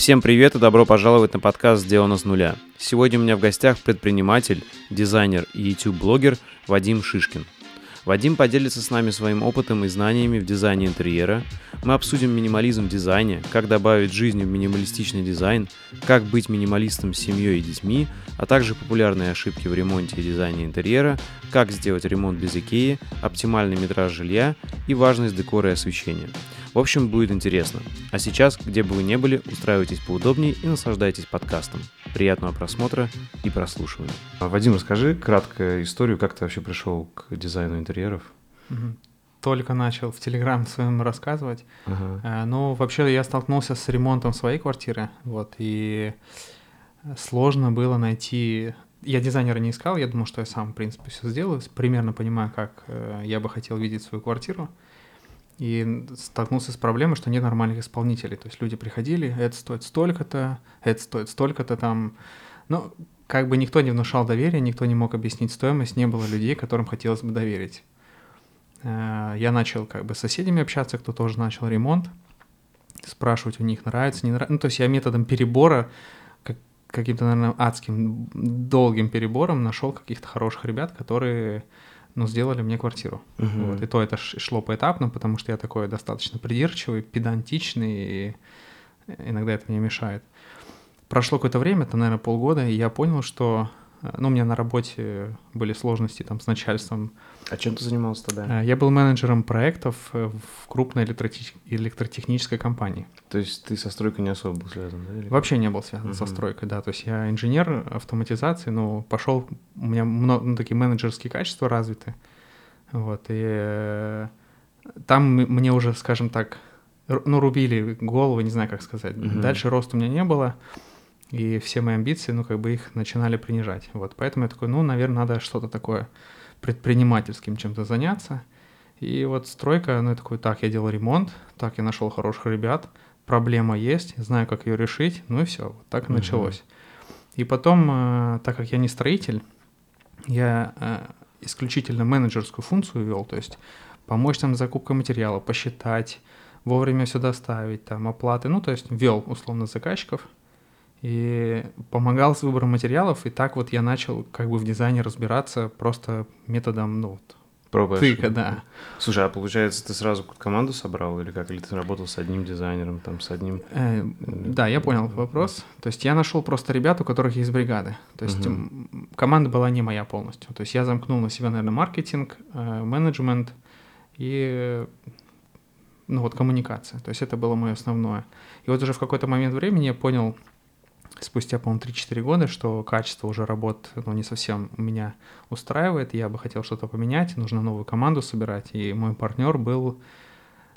Всем привет и добро пожаловать на подкаст «Сделано с нуля». Сегодня у меня в гостях предприниматель, дизайнер и YouTube-блогер Вадим Шишкин. Вадим поделится с нами своим опытом и знаниями в дизайне интерьера. Мы обсудим минимализм в дизайне, как добавить жизни в минималистичный дизайн, как быть минималистом с семьей и детьми, а также популярные ошибки в ремонте и дизайне интерьера, как сделать ремонт без Икеи, оптимальный метраж жилья и важность декора и освещения. В общем, будет интересно. А сейчас, где бы вы ни были, устраивайтесь поудобнее и наслаждайтесь подкастом. Приятного просмотра и прослушивания. А, Вадим, расскажи кратко историю, как ты вообще пришел к дизайну интерьеров. Только начал в Телеграм своем рассказывать. Ага. Э, Ну, вообще, я столкнулся с ремонтом своей квартиры, вот, и сложно было найти... Я дизайнера не искал, я думал, что я сам, в принципе, все сделаю, примерно понимаю, как э, я бы хотел видеть свою квартиру. И столкнулся с проблемой, что нет нормальных исполнителей. То есть люди приходили, это стоит столько-то, это стоит столько-то там. Ну, как бы никто не внушал доверия, никто не мог объяснить стоимость, не было людей, которым хотелось бы доверить. Э, Я начал как бы с соседями общаться, кто тоже начал ремонт, спрашивать у них нравится, не нравится. Ну, то есть я методом перебора, как, каким-то, наверное, адским долгим перебором нашел каких-то хороших ребят, которые, ну, сделали мне квартиру. Мгм. Вот, и то это шло поэтапно, потому что я такой достаточно придирчивый, педантичный, и иногда это мне мешает. Прошло какое-то время, это, наверное, полгода, и я понял, что э, ну, у меня на работе были сложности там с начальством. А чем ты занимался тогда? Э, Я был менеджером проектов э, в крупной электротех- электротехнической компании. То есть ты со стройкой не особо был связан, да? или? Вообще не был связан со Мгм. стройкой, да. То есть я инженер автоматизации, но пошел, у меня много, ну, такие менеджерские качества развиты. Вот, и э, там мне уже, скажем так, ну, рубили голову, не знаю, как сказать. Мгм. Дальше роста у меня не было, и все мои амбиции, ну, как бы их начинали принижать. Вот, поэтому я такой, ну, наверное, надо что-то такое предпринимательским чем-то заняться. И вот стройка, ну, я такой, так, я делал ремонт, так, я нашел хороших ребят, проблема есть, знаю, как ее решить, ну и все, вот так и началось. И потом, э, так как я не строитель, я э, исключительно менеджерскую функцию вел, то есть помочь там с закупкой материала, посчитать, вовремя все доставить, там оплаты, ну то есть вел условно заказчиков и помогал с выбором материалов, и так вот я начал как бы в дизайне разбираться просто методом, ну, вот, Пробуй тыка, да. Слушай, а получается, ты сразу команду собрал или как? Или ты работал с одним дизайнером, там, с одним... Э, Да, я понял вопрос. То есть я нашел просто ребят, у которых есть бригады. То есть м, команда была не моя полностью. То есть я замкнул на себя, наверное, маркетинг, э, менеджмент и ну вот коммуникация. То есть это было мое основное. И вот уже в какой-то момент времени я понял, спустя, по-моему, 3-4 года, что качество уже работ ну, не совсем меня устраивает, я бы хотел что-то поменять, нужно новую команду собирать, и мой партнер был,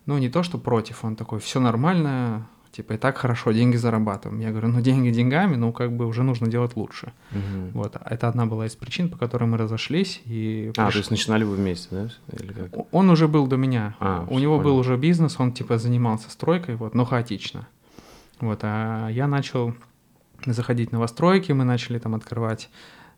ну, не то что против, он такой, все нормально, типа, и так хорошо, деньги зарабатываем. Я говорю, ну, деньги деньгами, ну, как бы уже нужно делать лучше. Мгм. Вот, это одна была из причин, по которой мы разошлись, и... А, приш- то есть начинали вы вместе, да? Или как? Он уже был до меня. А, У него понял. был уже бизнес, он типа занимался стройкой, вот, но хаотично. Вот, а я начал заходить в новостройки, мы начали там открывать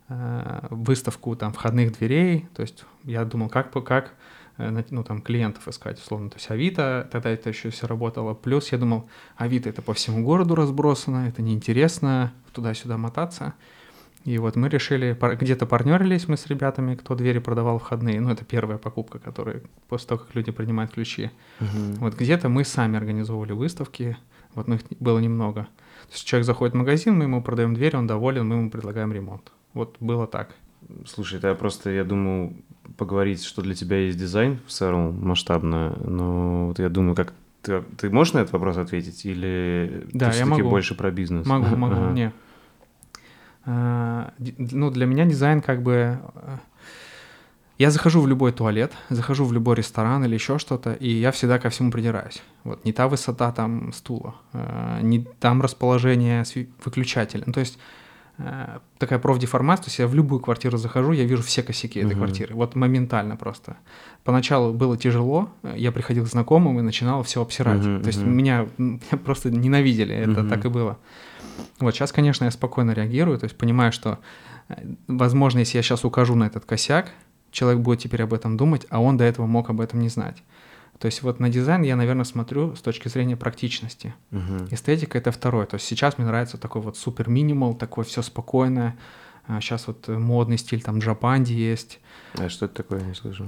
э, выставку там входных дверей. То есть я думал, как как э, ну, там, клиентов искать, условно. То есть Авито, тогда это еще все работало. Плюс я думал, Авито это по всему городу разбросано, это неинтересно туда-сюда мотаться. И вот мы решили, где-то партнерились мы с ребятами, кто двери продавал входные. Ну, это первая покупка, которая после того, как люди принимают ключи. Мгм. Вот где-то мы сами организовывали выставки, вот, но их было немного. То есть человек заходит в магазин, мы ему продаем дверь, он доволен, мы ему предлагаем ремонт. Вот было так. Слушай, это я просто, я думал поговорить, что для тебя есть дизайн в целом масштабно, но вот я думаю, как ты, ты можешь на этот вопрос ответить или Да, ты я могу. больше про бизнес? Могу, могу, Ага. не. А, Ну, для меня дизайн как бы... Я захожу в любой туалет, захожу в любой ресторан или еще что-то, и я всегда ко всему придираюсь. Вот не та высота там стула, э, не там расположение выключателя. Ну, то есть э, такая профдеформация, то есть я в любую квартиру захожу, я вижу все косяки этой Мгм. квартиры. Вот моментально просто. Поначалу было тяжело, э, я приходил к знакомым и начинал все обсирать. Мгм, то есть мгм. меня, меня просто ненавидели, это Мгм. так и было. Вот сейчас, конечно, я спокойно реагирую, то есть понимаю, что, возможно, если я сейчас укажу на этот косяк, человек будет теперь об этом думать, а он до этого мог об этом не знать. То есть вот на дизайн я, наверное, смотрю с точки зрения практичности. Мгм. Эстетика это второе. То есть сейчас мне нравится такой вот супер минимал, такое все спокойное. Сейчас вот модный стиль, там джапанди есть. А что это такое, я не слышал?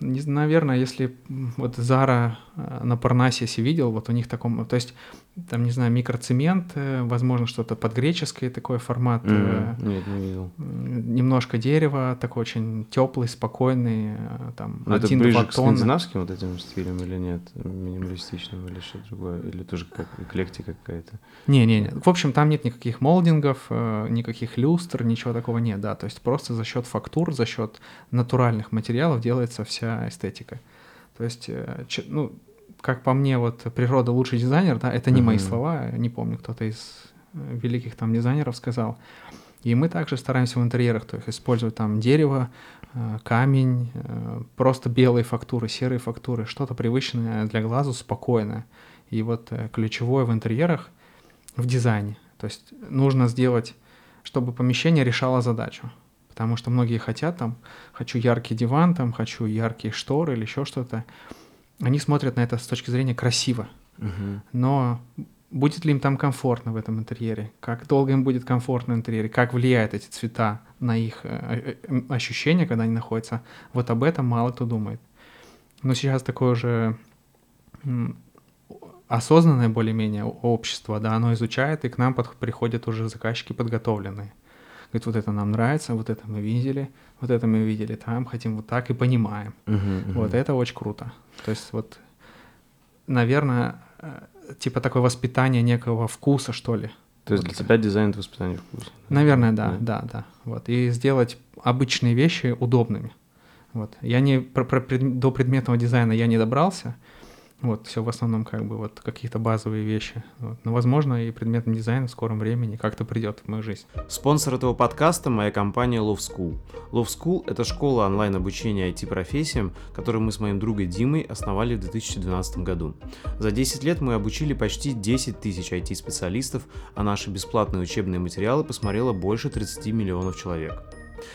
Наверное, если вот Зара э, на Парнасисе видел, вот у них таком, то есть там, не знаю, микроцемент, э, возможно, что-то под греческий такой формат, М, Нет, не видел. немножко дерева, такой очень теплый, спокойный, э, там Но Ну, это ближе к скандинавским вот этим стилям или нет? Минималистичным или что-то другое? Или тоже как эклектика какая-то? Не-не-не. В общем, там нет никаких молдингов, никаких люстр, ничего такого нет, да. То есть просто за счет фактур, за счет натуральных материалов делается вся эстетика. То есть, ну, как по мне, вот природа лучший дизайнер, да, это не мои Мгм. слова, не помню, кто-то из э, великих там дизайнеров сказал. И мы также стараемся в интерьерах, то есть использовать там дерево, э, камень, э, просто белые фактуры, серые фактуры, что-то привычное для глазу, спокойное. И вот ключевое в интерьерах в дизайне. То есть нужно сделать, чтобы помещение решало задачу. Потому что многие хотят там, хочу яркий диван, там, хочу яркие шторы или еще что-то. Они смотрят на это с точки зрения красиво. Мгм. Но будет ли им там комфортно в этом интерьере? Как долго им будет комфортно в интерьере? Как влияют эти цвета на их э, э, ощущения, когда они находятся? Вот об этом мало кто думает. Но сейчас такое уже осознанное более-менее общество, да, оно изучает, и к нам под- приходят уже заказчики подготовленные. Говорит, вот это нам нравится, вот это мы видели, вот это мы видели там, хотим вот так и понимаем. Мгм, мгм. Вот это очень круто. То есть вот, наверное, э, типа такое воспитание некого вкуса, что ли. То есть Вот для тебя дизайн — это воспитание вкуса? Наверное, да, да, да. Вот. И сделать обычные вещи удобными. Вот. Я не про, про пред- до предметного дизайна я не добрался. Вот, все в основном как бы вот какие-то базовые вещи. Вот. Но, возможно, и предметный дизайн в скором времени как-то придет в мою жизнь. Спонсор этого подкаста – моя компания Love School. Love School – это школа онлайн-обучения IT-профессиям, которую мы с моим другом Димой основали в 2012 году. За 10 лет мы обучили почти 10 тысяч IT-специалистов, а наши бесплатные учебные материалы посмотрело больше 30 миллионов человек.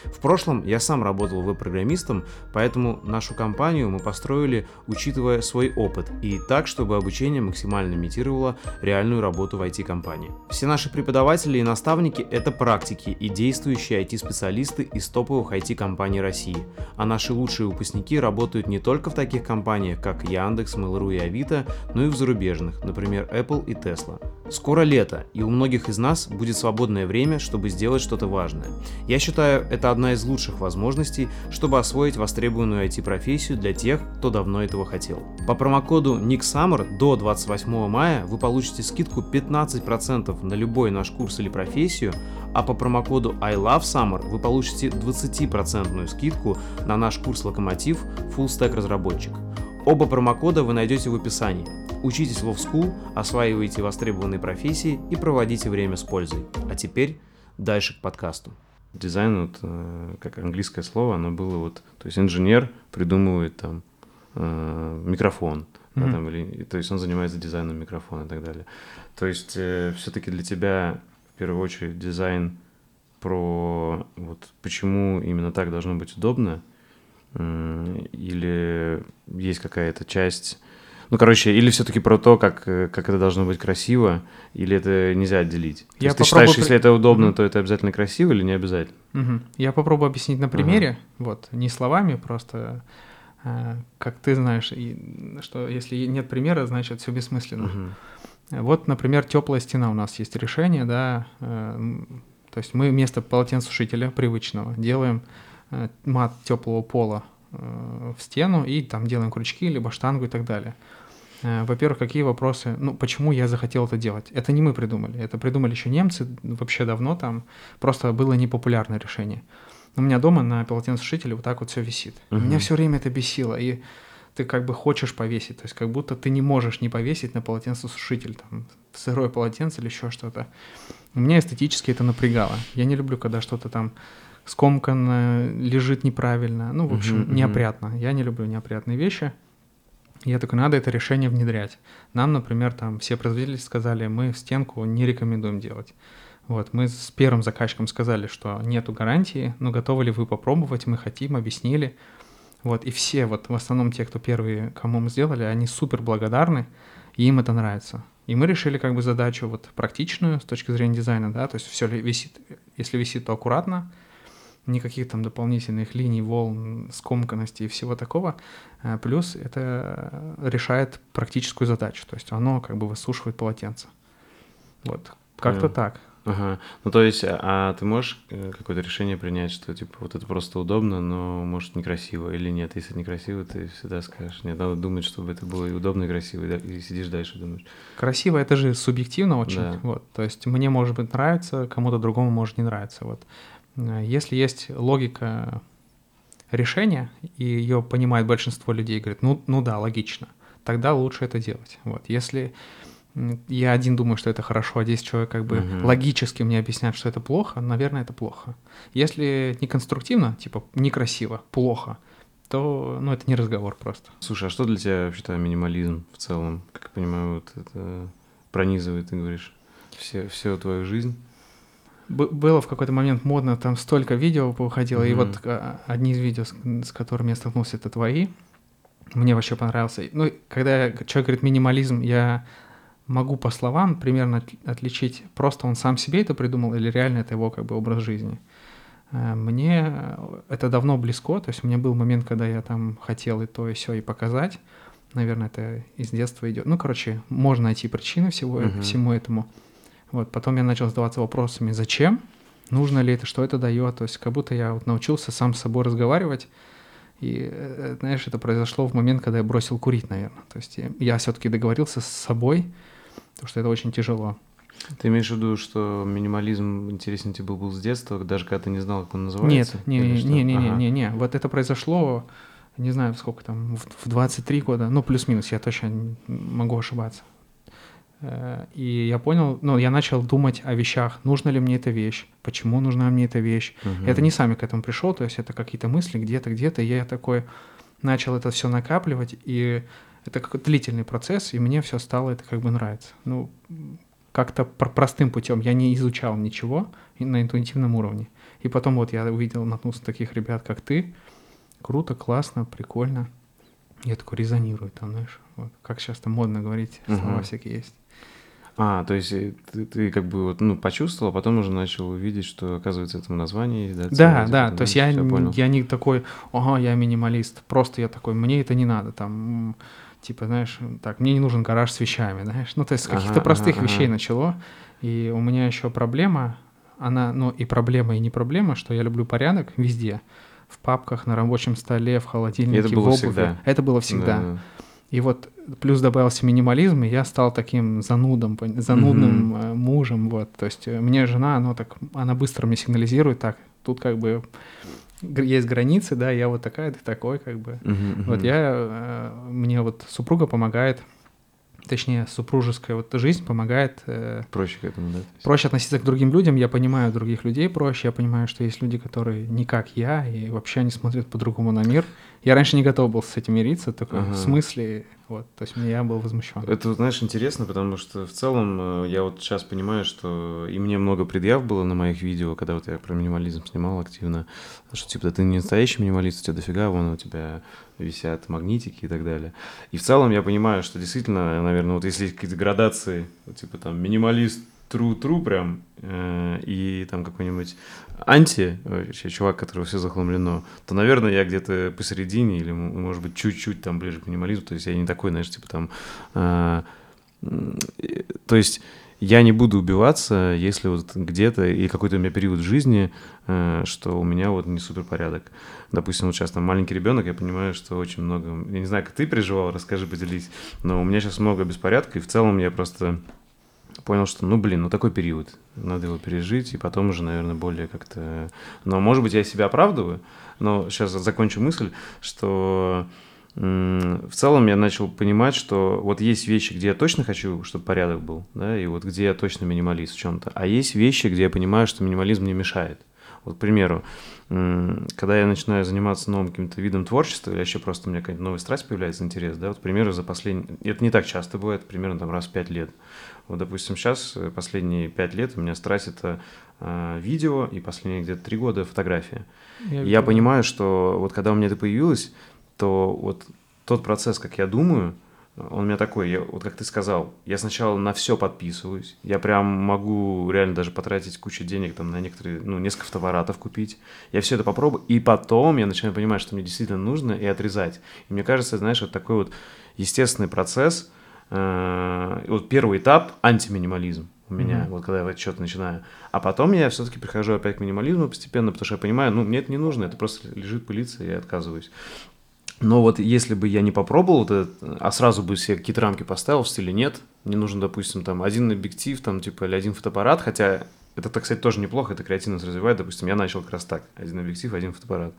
В прошлом я сам работал веб-программистом, поэтому нашу компанию мы построили, учитывая свой опыт, и так, чтобы обучение максимально имитировало реальную работу в IT-компании. Все наши преподаватели и наставники – это практики и действующие IT-специалисты из топовых IT-компаний России, а наши лучшие выпускники работают не только в таких компаниях, как Яндекс, Mail.ru и Авито, но и в зарубежных, например, Apple и Tesla. Скоро лето, и у многих из нас будет свободное время, чтобы сделать что-то важное. Я считаю, это одна из лучших возможностей, чтобы освоить востребованную IT-профессию для тех, кто давно этого хотел. По промокоду NICSUMMER до 28 мая вы получите скидку 15% на любой наш курс или профессию, а по промокоду ILOVESUMMER вы получите 20% скидку на наш курс «Локомотив» Full Stack разработчик. Оба промокода вы найдете в описании. Учитесь в School, осваивайте востребованные профессии и проводите время с пользой. А теперь дальше к подкасту. Дизайн, вот, э, как английское слово, оно было вот, то есть инженер придумывает там э, микрофон, да, Мгм. там, или, то есть он занимается дизайном микрофона и так далее. То есть все-таки для тебя в первую очередь дизайн про вот почему именно так должно быть удобно, м, или есть какая-то часть, ну короче, или все-таки про то, как э, как это должно быть красиво, или это нельзя отделить. То Я есть ты считаешь, при- если это удобно, Мгм. то это обязательно красиво или не обязательно? Мгм. Я попробую объяснить на примере, вот, не словами, просто э, как ты знаешь, и, что если нет примера, значит все бессмысленно. Мгм. Вот, например, теплая стена у нас есть решение, да, э, то есть мы вместо полотенцесушителя привычного делаем э, мат теплого пола э, в стену и там делаем крючки, либо штангу и так далее. Э, Во-первых, какие вопросы? Ну, почему я захотел это делать? Это не мы придумали, это придумали еще немцы вообще давно там, просто было непопулярное решение. У меня дома на полотенцесушителе вот так вот все висит. Мгм. Меня все время это бесило, и ты как бы хочешь повесить, то есть как будто ты не можешь не повесить на полотенцесушитель, там, сырое полотенце или еще что-то. Меня эстетически это напрягало. Я не люблю, когда что-то там скомканно лежит неправильно, ну, в общем, мгм. неопрятно. Я не люблю неопрятные вещи. Я такой, надо это решение внедрять. Нам, например, там все производители сказали, мы стенку не рекомендуем делать. Вот, мы с первым заказчиком сказали, что нету гарантии, но готовы ли вы попробовать, мы хотим, объяснили. Вот, и все, вот в основном те, кто первые, кому мы сделали, они супер благодарны, и им это нравится. И мы решили как бы задачу вот практичную с точки зрения дизайна, да, то есть все висит, если висит, то аккуратно, никаких там дополнительных линий, волн, скомканности и всего такого. Э, плюс это решает практическую задачу, то есть оно как бы высушивает полотенце. Вот, как-то так. Ага. Ну, то есть, а ты можешь э, какое-то решение принять, что, типа, вот это просто удобно, но, может, некрасиво или нет? Если некрасиво, ты всегда скажешь, нет, надо думать, чтобы это было и удобно, и красиво, и, и сидишь дальше думаешь. Красиво — это же субъективно очень, да. вот. То есть, мне, может быть, нравится, кому-то другому может не нравиться, вот. Э, если есть логика решения, и ее понимает большинство людей, говорит, ну, ну да, логично, тогда лучше это делать, вот. Если я один думаю, что это хорошо, а 10 человек как бы угу. логически мне объясняют, что это плохо, наверное, это плохо. Если не конструктивно, типа некрасиво, плохо, то, ну, это не разговор просто. Слушай, а что для тебя вообще-то минимализм в целом? Как я понимаю, вот это пронизывает, ты говоришь, все, всю твою жизнь? Было в какой-то момент модно, там столько видео выходило, mm и вот а, одни из видео, с, которыми я столкнулся, это твои. Мне вообще понравился. Ну, когда человек говорит минимализм, я могу по словам примерно отличить, просто он сам себе это придумал или реально это его как бы образ жизни. Э, мне это давно близко, то есть у меня был момент, когда я там хотел и то, и все, и показать. Наверное, это из детства идет. Ну, короче, можно найти причины всего, uh-huh. всему этому. Вот, потом я начал задаваться вопросами, зачем, нужно ли это, что это дает. То есть как будто я вот научился сам с собой разговаривать. И, э, знаешь, это произошло в момент, когда я бросил курить, наверное. То есть я, я все-таки договорился с собой, потому что это очень тяжело. Ты имеешь в виду, что минимализм интересен тебе был с детства, даже когда ты не знал, как он называется? Нет, не, не, не, не, ага. не, не, не. Вот это произошло, не знаю, сколько там, в 23 года, ну, плюс-минус, я точно могу ошибаться. Э, и я понял, ну, я начал думать о вещах, нужна ли мне эта вещь, почему нужна мне эта вещь. Угу. Это не сами к этому пришел, то есть это какие-то мысли где-то, где-то, и я такой начал это все накапливать, и это как длительный процесс, и мне все стало это как бы нравится. Ну, как-то простым путем. Я не изучал ничего на интуитивном уровне. И потом вот я увидел, наткнулся таких ребят, как ты. Круто, классно, прикольно. Я такой резонирую там, знаешь, вот, как сейчас там модно говорить, слова uh-huh. всякие есть. А, то есть э, ты, ты как бы вот, ну, почувствовал, а потом уже начал увидеть, что, оказывается, этому название да? Да, да, то есть я, я не такой, ага, я минималист, просто я такой, мне это не надо, там, типа, знаешь, так, мне не нужен гараж с вещами, знаешь, ну, то есть с каких-то ага, простых ага, вещей ага. начало, и у меня еще проблема, она, ну, и проблема, и не проблема, что я люблю порядок везде, в папках, на рабочем столе, в холодильнике, это было в обуви. Всегда. Это было всегда. Да. И вот плюс добавился минимализм, и я стал таким занудом, занудным mm-hmm. мужем, вот. То есть э, мне жена, она так, она быстро мне сигнализирует, так, тут как бы есть границы, да, я вот такая, ты такой, как бы. Uh-huh, Вот я, э, мне вот супруга помогает, точнее, супружеская вот жизнь помогает... Э, проще к этому, да? Проще относиться к другим людям, я понимаю других людей проще, я понимаю, что есть люди, которые не как я, и вообще они смотрят по-другому на мир. Я раньше не готов был с этим мириться, такой, ага. в смысле, вот, то есть я был возмущен. Это, знаешь, интересно, потому что в целом э, я вот сейчас понимаю, что и мне много предъяв было на моих видео, когда вот я про минимализм снимал активно, что типа да ты не настоящий минималист, у тебя дофига, вон у тебя висят магнитики и так далее. И в целом я понимаю, что действительно, наверное, вот если есть какие-то градации, типа там минималист, true-true прям, э, и там какой-нибудь анти, вообще, чувак, которого все захламлено, то, наверное, я где-то посередине или, может быть, чуть-чуть там ближе к минимализму, то есть я не такой, знаешь, типа там... Э, то есть я не буду убиваться, если вот где-то и какой-то у меня период жизни, э, что у меня вот не супер порядок. Допустим, вот сейчас там маленький ребенок, я понимаю, что очень много... Я не знаю, как ты переживал, расскажи, поделись. Но у меня сейчас много беспорядка, и в целом я просто понял, что, ну, блин, ну такой период, надо его пережить, и потом уже, наверное, более как-то... Но, может быть, я себя оправдываю, но сейчас закончу мысль, что в целом я начал понимать, что вот есть вещи, где я точно хочу, чтобы порядок был, да, и вот где я точно минималист в чем-то, а есть вещи, где я понимаю, что минимализм не мешает. Вот, к примеру, когда я начинаю заниматься новым каким-то видом творчества, или еще просто у меня какая-то новая страсть появляется, интерес, да, вот, к примеру, за последние... Это не так часто бывает, примерно там раз в пять лет. Вот, допустим, сейчас, э, последние пять лет у меня страсть — это э, видео, и последние где-то три года фотография. Я, я понимаю, что вот когда у меня это появилось, то вот тот процесс, как я думаю, он у меня такой, я, вот как ты сказал, я сначала на все подписываюсь, я прям могу реально даже потратить кучу денег там на некоторые, ну, несколько фотоаппаратов купить, я все это попробую, и потом я начинаю понимать, что мне действительно нужно, и отрезать. И мне кажется, знаешь, вот такой вот естественный процесс, э, вот первый этап — антиминимализм у меня, mm-hmm. вот когда я что-то начинаю. А потом я все-таки прихожу опять к минимализму постепенно, потому что я понимаю, ну, мне это не нужно, это просто лежит пылиться, и я отказываюсь. Но вот если бы я не попробовал вот это, а сразу бы себе какие-то рамки поставил в стиле нет, мне нужен, допустим, там один объектив, там, типа, или один фотоаппарат, хотя это, так сказать, тоже неплохо, это креативность развивает, допустим, я начал как раз так, один объектив, один фотоаппарат.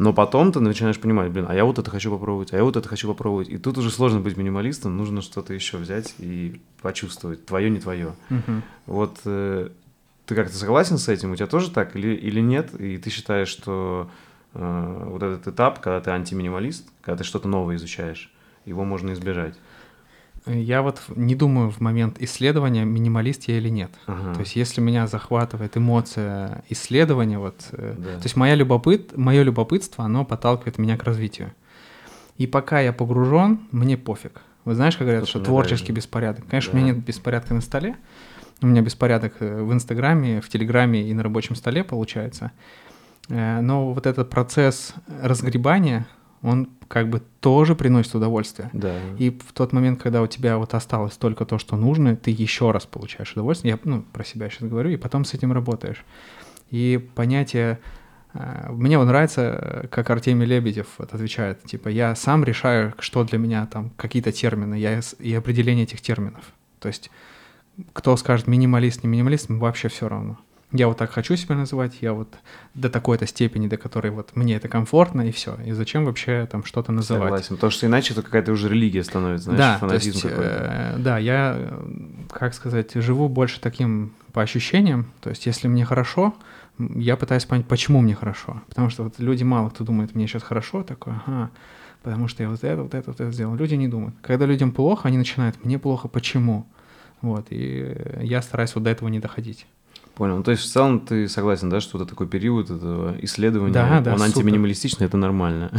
Но потом ты начинаешь понимать, блин, а я вот это хочу попробовать, а я вот это хочу попробовать. И тут уже сложно быть минималистом, нужно что-то еще взять и почувствовать, твое, не твое. Мгм. Вот э, ты как-то согласен с этим? У тебя тоже так или, или нет? И ты считаешь, что э, вот этот этап, когда ты антиминималист, когда ты что-то новое изучаешь, его можно избежать? Я вот не думаю в момент исследования, минималист я или нет. Ага. То есть если меня захватывает эмоция исследования, вот, э, Да. то есть моя любопыт, мое любопытство, оно подталкивает меня к развитию. И пока я погружен, мне пофиг. Вы знаешь, как говорят, Это что творческий нравится. беспорядок. Конечно, Да. у меня нет беспорядка на столе. У меня беспорядок э, в Инстаграме, в Телеграме и на рабочем столе получается. Э, Но вот этот процесс разгребания, он как бы тоже приносит удовольствие. Да. И в тот момент, когда у тебя вот осталось только то, что нужно, ты еще раз получаешь удовольствие. Я ну, про себя сейчас говорю, и потом с этим работаешь. И понятие... э, Мне вот нравится, э, как Артемий Лебедев вот отвечает, типа, я сам решаю, что для меня там какие-то термины, я, и определение этих терминов. То есть кто скажет минималист, не минималист, вообще все равно. Я вот так хочу себя называть, я вот до такой-то степени, до которой вот мне это комфортно, и все. И зачем вообще там что-то называть? Согласен. Потому что иначе это какая-то уже религия становится, знаешь, да, фанатизм есть, какой-то. э, да, я, как сказать, живу больше таким по ощущениям. То есть, если мне хорошо, я пытаюсь понять, почему мне хорошо. Потому что вот люди мало кто думает, мне сейчас хорошо, такое, ага, потому что я вот это, вот это, вот это сделал. Люди не думают. Когда людям плохо, они начинают, мне плохо, почему? Вот, и я стараюсь вот до этого не доходить. Понял. Ну, то есть в целом ты согласен, да, что это такой период этого исследования, Да, да, он антиминималистичный, это нормально.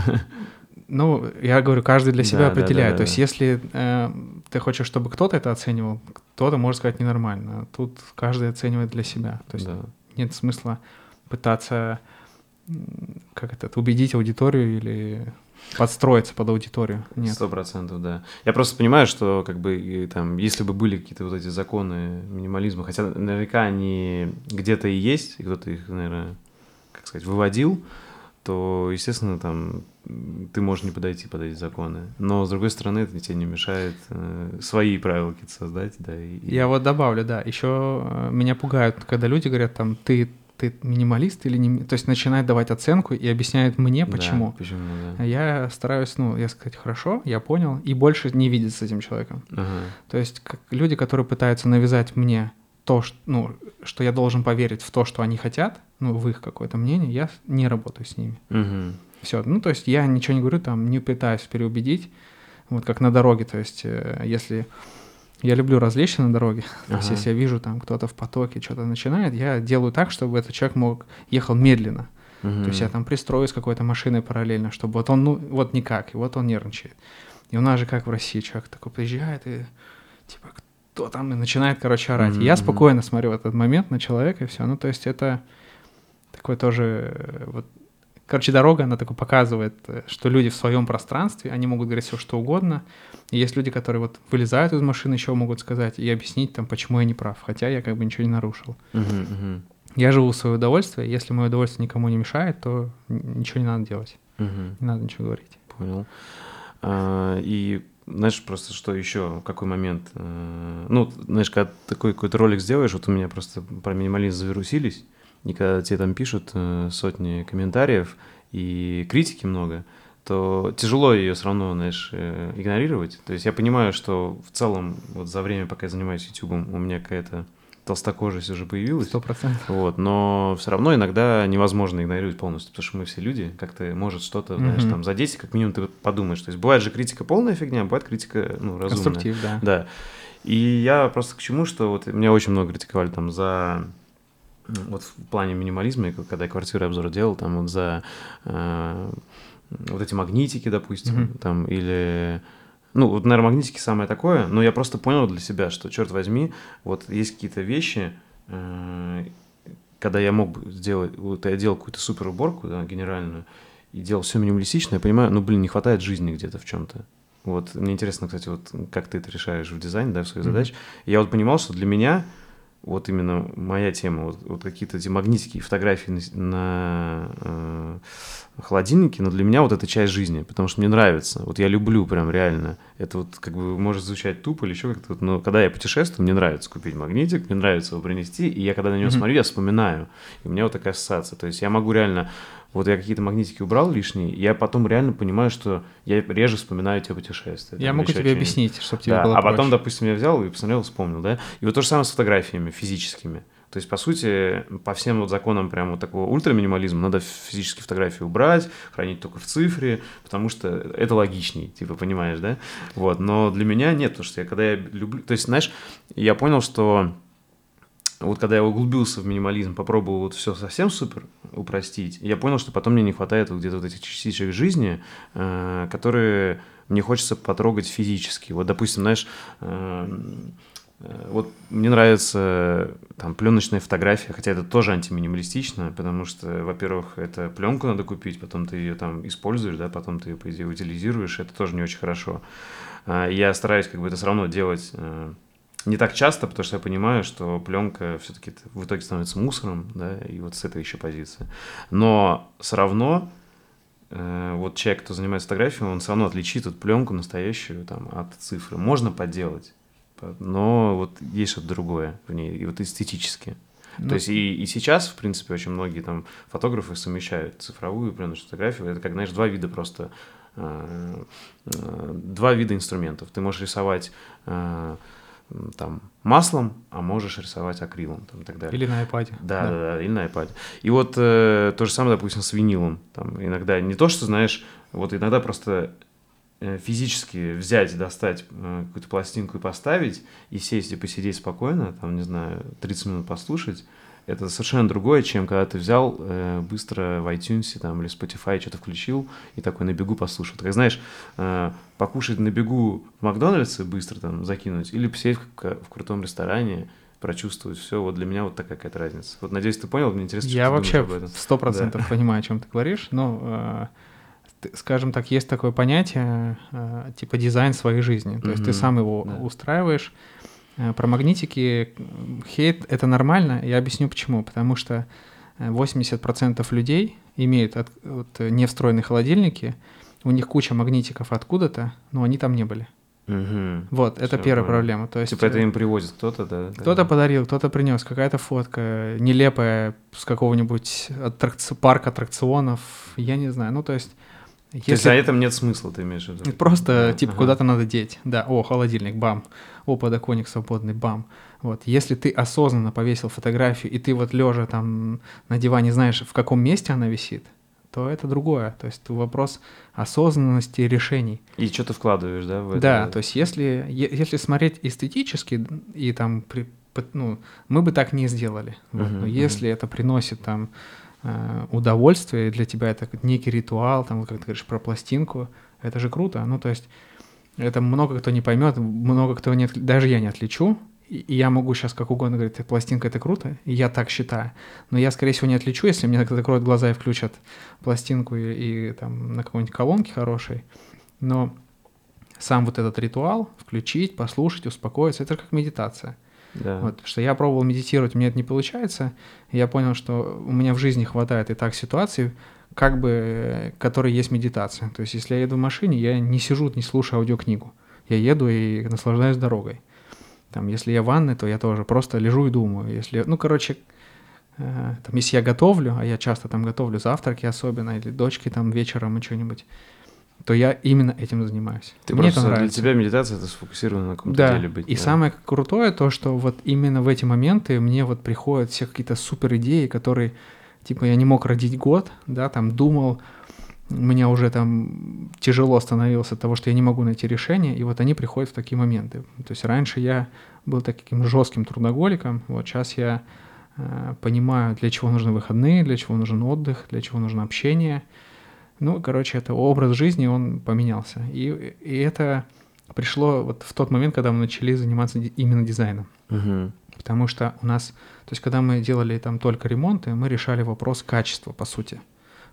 Ну, я говорю, каждый для себя Да, да, определяет. да, То есть, да. если э, ты хочешь, чтобы кто-то это оценивал, кто-то может сказать ненормально. Тут каждый оценивает для себя. То есть Да. нет смысла пытаться как это, убедить аудиторию или подстроиться под аудиторию. Нет. Сто процентов, да. Я просто понимаю, что как бы и там, если бы были какие-то вот эти законы минимализма, хотя наверняка они где-то и есть, и кто-то их, наверное, как сказать, выводил, то, естественно, там ты можешь не подойти под эти законы. Но, с другой стороны, это тебе не мешает э, свои правила какие-то создать, да. И, и- Я вот добавлю, да, еще меня пугают, когда люди говорят там, ты, ты минималист или не... ми-?» То есть начинают давать оценку и объясняют мне, Да, почему. почему, А да. Я стараюсь, ну, я сказать, хорошо, я понял, и больше не видеть с этим человеком. Ага. То есть как люди, которые пытаются навязать мне то, что, ну, что я должен поверить в то, что они хотят, ну, в их какое-то мнение, я не работаю с ними. Мгм. Все, ну, то есть я ничего не говорю, там, не пытаюсь переубедить, вот как на дороге, то есть э, если... Я люблю развлечься на дороге, то есть Ага. если я вижу там кто-то в потоке что-то начинает, я делаю так, чтобы этот человек мог ехал медленно. Мгм. То есть я там пристроюсь с какой-то машиной параллельно, чтобы вот он, ну, вот никак, и вот он нервничает. И у нас же как в России, человек такой приезжает и типа, кто там, и начинает, короче, орать. И я спокойно смотрю в этот момент на человека, и все. Ну, то есть это такой тоже, э, вот, короче, дорога, она такой показывает, э, что люди в своем пространстве, они могут говорить все, что угодно. И есть люди, которые вот вылезают из машины, еще могут сказать и объяснить там, почему я не прав, хотя я как бы ничего не нарушил. Я живу в свое удовольствие, если мое удовольствие никому не мешает, то ничего не надо делать, не надо ничего говорить. Понял. А, и знаешь, просто что еще, какой момент? э, Ну, знаешь, когда такой какой-то ролик сделаешь, вот у меня просто про минимализм завирусились, и когда тебе там пишут э, сотни комментариев и критики много, то тяжело ее все равно, знаешь, э, игнорировать. То есть я понимаю, что в целом вот за время, пока я занимаюсь YouTube, у меня какая-то толстокожесть уже появилась. Сто процентов. Вот, но все равно иногда невозможно игнорировать полностью, потому что мы все люди, как-то может что-то, знаешь, Мгм. там задеть, как минимум ты подумаешь. То есть бывает же критика полная фигня, а бывает критика, ну, разумная. Конструктив, да. Да. И я просто к чему, что вот меня очень много критиковали там за вот в плане минимализма, когда я квартиры обзор делал, там вот за э, вот эти магнитики, допустим, mm-hmm. там, или... Ну, вот, наверное, магнитики самое такое, но я просто понял для себя, что, черт возьми, вот есть какие-то вещи, э, когда я мог бы сделать, вот я делал какую-то супер уборку, да, генеральную, и делал все минималистично, я понимаю, ну, блин, не хватает жизни где-то в чем-то. Вот, мне интересно, кстати, вот как ты это решаешь в дизайне, да, в своих mm-hmm. задачах. Я вот понимал, что для меня вот именно моя тема, вот, вот какие-то эти магнитики фотографии на, на э, холодильнике, но для меня вот это часть жизни, потому что мне нравится, вот я люблю прям реально, это вот как бы может звучать тупо или еще как-то, но когда я путешествую, мне нравится купить магнитик, мне нравится его принести, и я когда на него mm-hmm. смотрю, я вспоминаю, и у меня вот такая ассоциация, то есть я могу реально вот я какие-то магнитики убрал лишние, я потом реально понимаю, что я реже вспоминаю те путешествия. Я могу тебе объяснить, чтобы тебе да. было А проще. потом, допустим, я взял и посмотрел, вспомнил, да? И вот то же самое с фотографиями физическими. То есть, по сути, по всем вот законам прям вот такого ультраминимализма надо физические фотографии убрать, хранить только в цифре, потому что это логичней, типа, понимаешь, да? Вот, но для меня нет, потому что я когда я люблю... То есть, знаешь, я понял, что вот когда я углубился в минимализм, попробовал вот все совсем супер упростить, я понял, что потом мне не хватает вот где-то вот этих частичек жизни, э, которые мне хочется потрогать физически. Вот, допустим, знаешь, э, э, вот мне нравится там пленочная фотография, хотя это тоже антиминималистично, потому что, во-первых, это пленку надо купить, потом ты ее там используешь, да, потом ты ее, по идее, утилизируешь, это тоже не очень хорошо. Я стараюсь как бы это все равно делать не так часто, потому что я понимаю, что пленка все-таки в итоге становится мусором, да, и вот с этой еще позиции. Но все равно э, вот человек, кто занимается фотографией, он все равно отличит эту пленку настоящую там, от цифры. Можно подделать, но вот есть что-то другое в ней, и вот эстетически. Ну, То есть и, и сейчас, в принципе, очень многие там фотографы совмещают цифровую пленочную фотографию. Это как, знаешь, два вида просто, э, э, два вида инструментов. Ты можешь рисовать э, там маслом, а можешь рисовать акрилом там, и так далее. Или на iPad. Да, да, да, да или на iPad. И вот э, то же самое, допустим, с винилом. Там иногда не то, что знаешь, вот иногда просто э, физически взять, достать э, какую-то пластинку и поставить, и сесть и посидеть спокойно, там, не знаю, 30 минут послушать, это совершенно другое, чем когда ты взял э, быстро в iTunes там, или Spotify что-то включил и такой на бегу послушал. Ты как знаешь, э, покушать на бегу в Макдональдсе быстро там закинуть или посидеть в, в крутом ресторане, прочувствовать все. Вот для меня вот такая какая-то разница. Вот надеюсь, ты понял, мне интересно, Я вообще сто процентов да. понимаю, о чем ты говоришь, но э, скажем так, есть такое понятие э, типа дизайн своей жизни. То mm-hmm. есть ты сам его да. устраиваешь. Э, про магнитики хейт — это нормально, я объясню почему. Потому что 80% э, людей имеют от, от, не встроенные холодильники, у них куча магнитиков откуда-то, но они там не были. Угу. Вот, это Все первая понял. проблема. То есть, типа это э, им привозит кто-то, да? Кто-то да. подарил, кто-то принес, какая-то фотка нелепая с какого-нибудь аттракци... парка аттракционов, я не знаю. Ну, то есть если... То есть за этом нет смысла, ты имеешь в виду? Просто, типа, ага. куда-то надо деть. Да, о, холодильник, бам. О, подоконник свободный, бам. Вот, если ты осознанно повесил фотографию, и ты вот лежа там на диване знаешь, в каком месте она висит, то это другое. То есть вопрос осознанности решений. И что ты вкладываешь, да? В это? Да, то есть если, если смотреть эстетически, и там, при, ну, мы бы так не сделали. Вот. Uh-huh, Но если uh-huh. это приносит там Э, удовольствие, для тебя это некий ритуал, там, как ты говоришь, про пластинку, это же круто. Ну, то есть это много кто не поймет, много кто не, даже я не отличу, и я могу сейчас как угодно говорить, пластинка это круто, и я так считаю. Но я, скорее всего, не отличу, если мне закроют глаза и включат пластинку и, и там на какой-нибудь колонке хорошей. Но сам вот этот ритуал, включить, послушать, успокоиться, это как медитация. Да. Вот, что я пробовал медитировать, у меня это не получается. Я понял, что у меня в жизни хватает и так ситуаций, как бы, которые есть медитация. То есть, если я еду в машине, я не сижу, не слушаю аудиокнигу. Я еду и наслаждаюсь дорогой. Там, если я в ванной, то я тоже просто лежу и думаю. Если, ну, короче, э, там, если я готовлю, а я часто там готовлю завтраки особенно, или дочки там вечером и что-нибудь, то я именно этим занимаюсь. Ты Мне просто это нравится. для тебя медитация это сфокусировано на каком-то да. деле быть. И да. самое крутое то, что вот именно в эти моменты мне вот приходят все какие-то супер идеи, которые типа я не мог родить год, да, там думал, меня уже там тяжело становилось от того, что я не могу найти решение, и вот они приходят в такие моменты. То есть раньше я был таким жестким трудоголиком, вот сейчас я э, понимаю, для чего нужны выходные, для чего нужен отдых, для чего нужно общение, Ну, короче, это образ жизни, он поменялся. И, и это пришло вот в тот момент, когда мы начали заниматься именно дизайном. Угу. Потому что у нас, то есть когда мы делали там только ремонты, мы решали вопрос качества, по сути.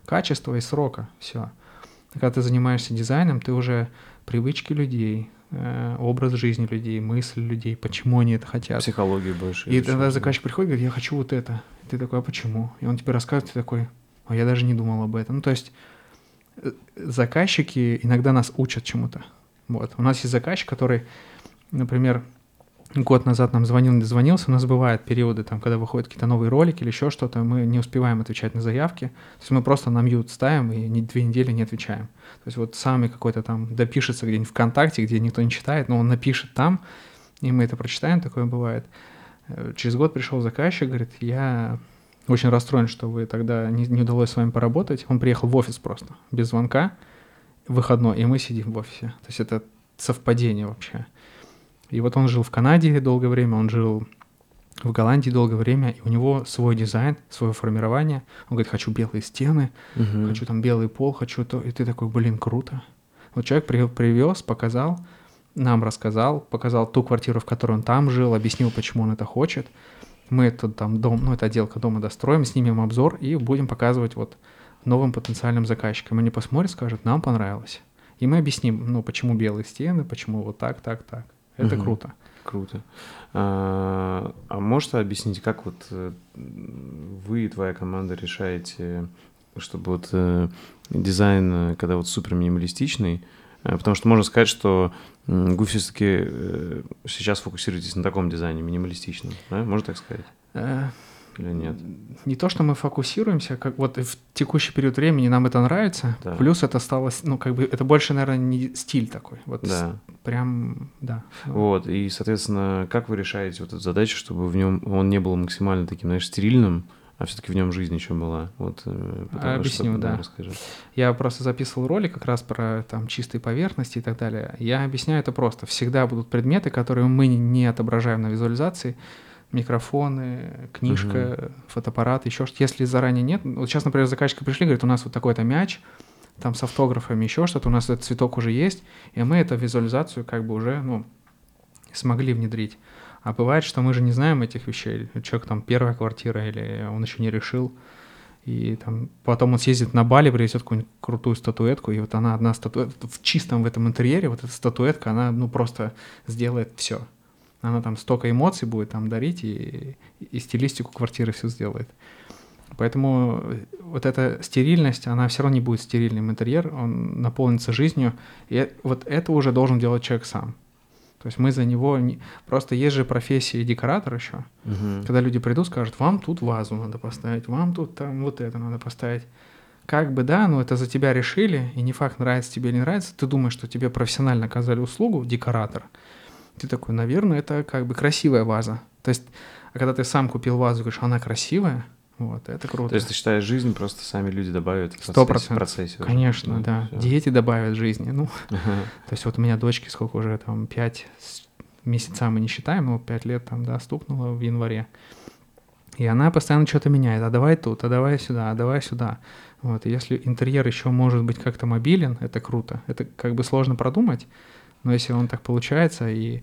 Качества и срока, все. Когда ты занимаешься дизайном, ты уже привычки людей, э, образ жизни людей, мысль людей, почему они это хотят. Психология больше. И тогда заказчик приходит и говорит, я хочу вот это. И ты такой, а почему? И он тебе рассказывает, ты такой, а я даже не думал об этом. Ну, то есть э, заказчики иногда нас учат чему-то. Вот. У нас есть заказчик, который, например, год назад нам звонил, не дозвонился, у нас бывают периоды, там, когда выходят какие-то новые ролики или еще что-то, мы не успеваем отвечать на заявки, то есть мы просто на мьют ставим и не, две недели не отвечаем. То есть вот сами какой-то там допишется где-нибудь ВКонтакте, где никто не читает, но он напишет там, и мы это прочитаем, такое бывает. Э, через год пришел заказчик, говорит, я очень расстроен, что вы тогда не, не удалось с вами поработать. Он приехал в офис просто, без звонка, выходной, и мы сидим в офисе. То есть это совпадение вообще. И вот он жил в Канаде долгое время, он жил в Голландии долгое время, и у него свой дизайн, свое формирование. Он говорит, хочу белые стены, Мгм. хочу там белый пол, хочу то. И ты такой, блин, круто. Вот человек при- привез, показал, нам рассказал, показал ту квартиру, в которой он там жил, объяснил, почему он это хочет. Мы этот там дом, ну, это отделка дома достроим, снимем обзор и будем показывать вот новым потенциальным заказчикам. Они посмотрят, скажут, нам понравилось. И мы объясним, ну, почему белые стены, почему вот так, так, так. Это Мгм. круто. Круто. А, а можете объяснить, как вот э, вы и твоя команда решаете, чтобы вот э, дизайн, э, когда вот супер минималистичный, э, потому что можно сказать, что вы все-таки сейчас фокусируетесь на таком дизайне минималистичном, да? Можно так сказать? Или нет? не то, что мы фокусируемся, как вот в текущий период времени нам это нравится, Да. плюс это стало, с- ну, как бы, это больше, наверное, не стиль такой, вот с- Да. прям, да. Вот, и, соответственно, как вы решаете вот эту задачу, чтобы в нем он не был максимально таким, знаешь, стерильным, а все-таки в нем жизнь еще была? Вот, э, Объясню, что- да. Расскажи. Я просто записывал ролик как раз про там чистые поверхности и так далее. Я объясняю это просто. Всегда будут предметы, которые мы не отображаем на визуализации. Микрофоны, книжка, фотоаппарат, еще что-то. Если заранее нет... Вот сейчас, например, заказчики пришли, говорят, у нас вот такой-то мяч, там с автографами, еще что-то, у нас этот цветок уже есть, и мы эту визуализацию как бы уже, ну, смогли внедрить. А бывает, что мы же не знаем этих вещей. Человек там первая квартира или он еще не решил. И там потом он съездит на Бали, привезет какую-нибудь крутую статуэтку, и вот она одна статуэтка в чистом в этом интерьере, вот эта статуэтка, она ну просто сделает все. Она там столько эмоций будет там дарить и, и стилистику квартиры все сделает. Поэтому вот эта стерильность, она все равно не будет стерильным интерьер, он наполнится жизнью, и э- вот это уже должен делать человек сам. То есть мы за него не... Просто есть же профессия декоратор еще, Мгм. когда люди придут, скажут, вам тут вазу надо поставить, вам тут там вот это надо поставить. Как бы да, но это за тебя решили, и не факт, нравится тебе или не нравится. Ты думаешь, что тебе профессионально оказали услугу, декоратор. Ты такой, наверное, это как бы красивая ваза. То есть, а когда ты сам купил вазу, говоришь, она красивая, вот, это круто. То есть ты считаешь, жизнь просто сами люди добавят в процессе, в процентов. процессе уже? Конечно, да. всё. Дети добавят жизни. Ну, то есть вот у меня дочки сколько уже там, пять месяца мы не считаем, но пять лет там, да, стукнуло в январе. И она постоянно что-то меняет. А давай тут, а давай сюда, а давай сюда. Вот, и если интерьер еще может быть как-то мобилен, это круто. Это как бы сложно продумать, но если он так получается, и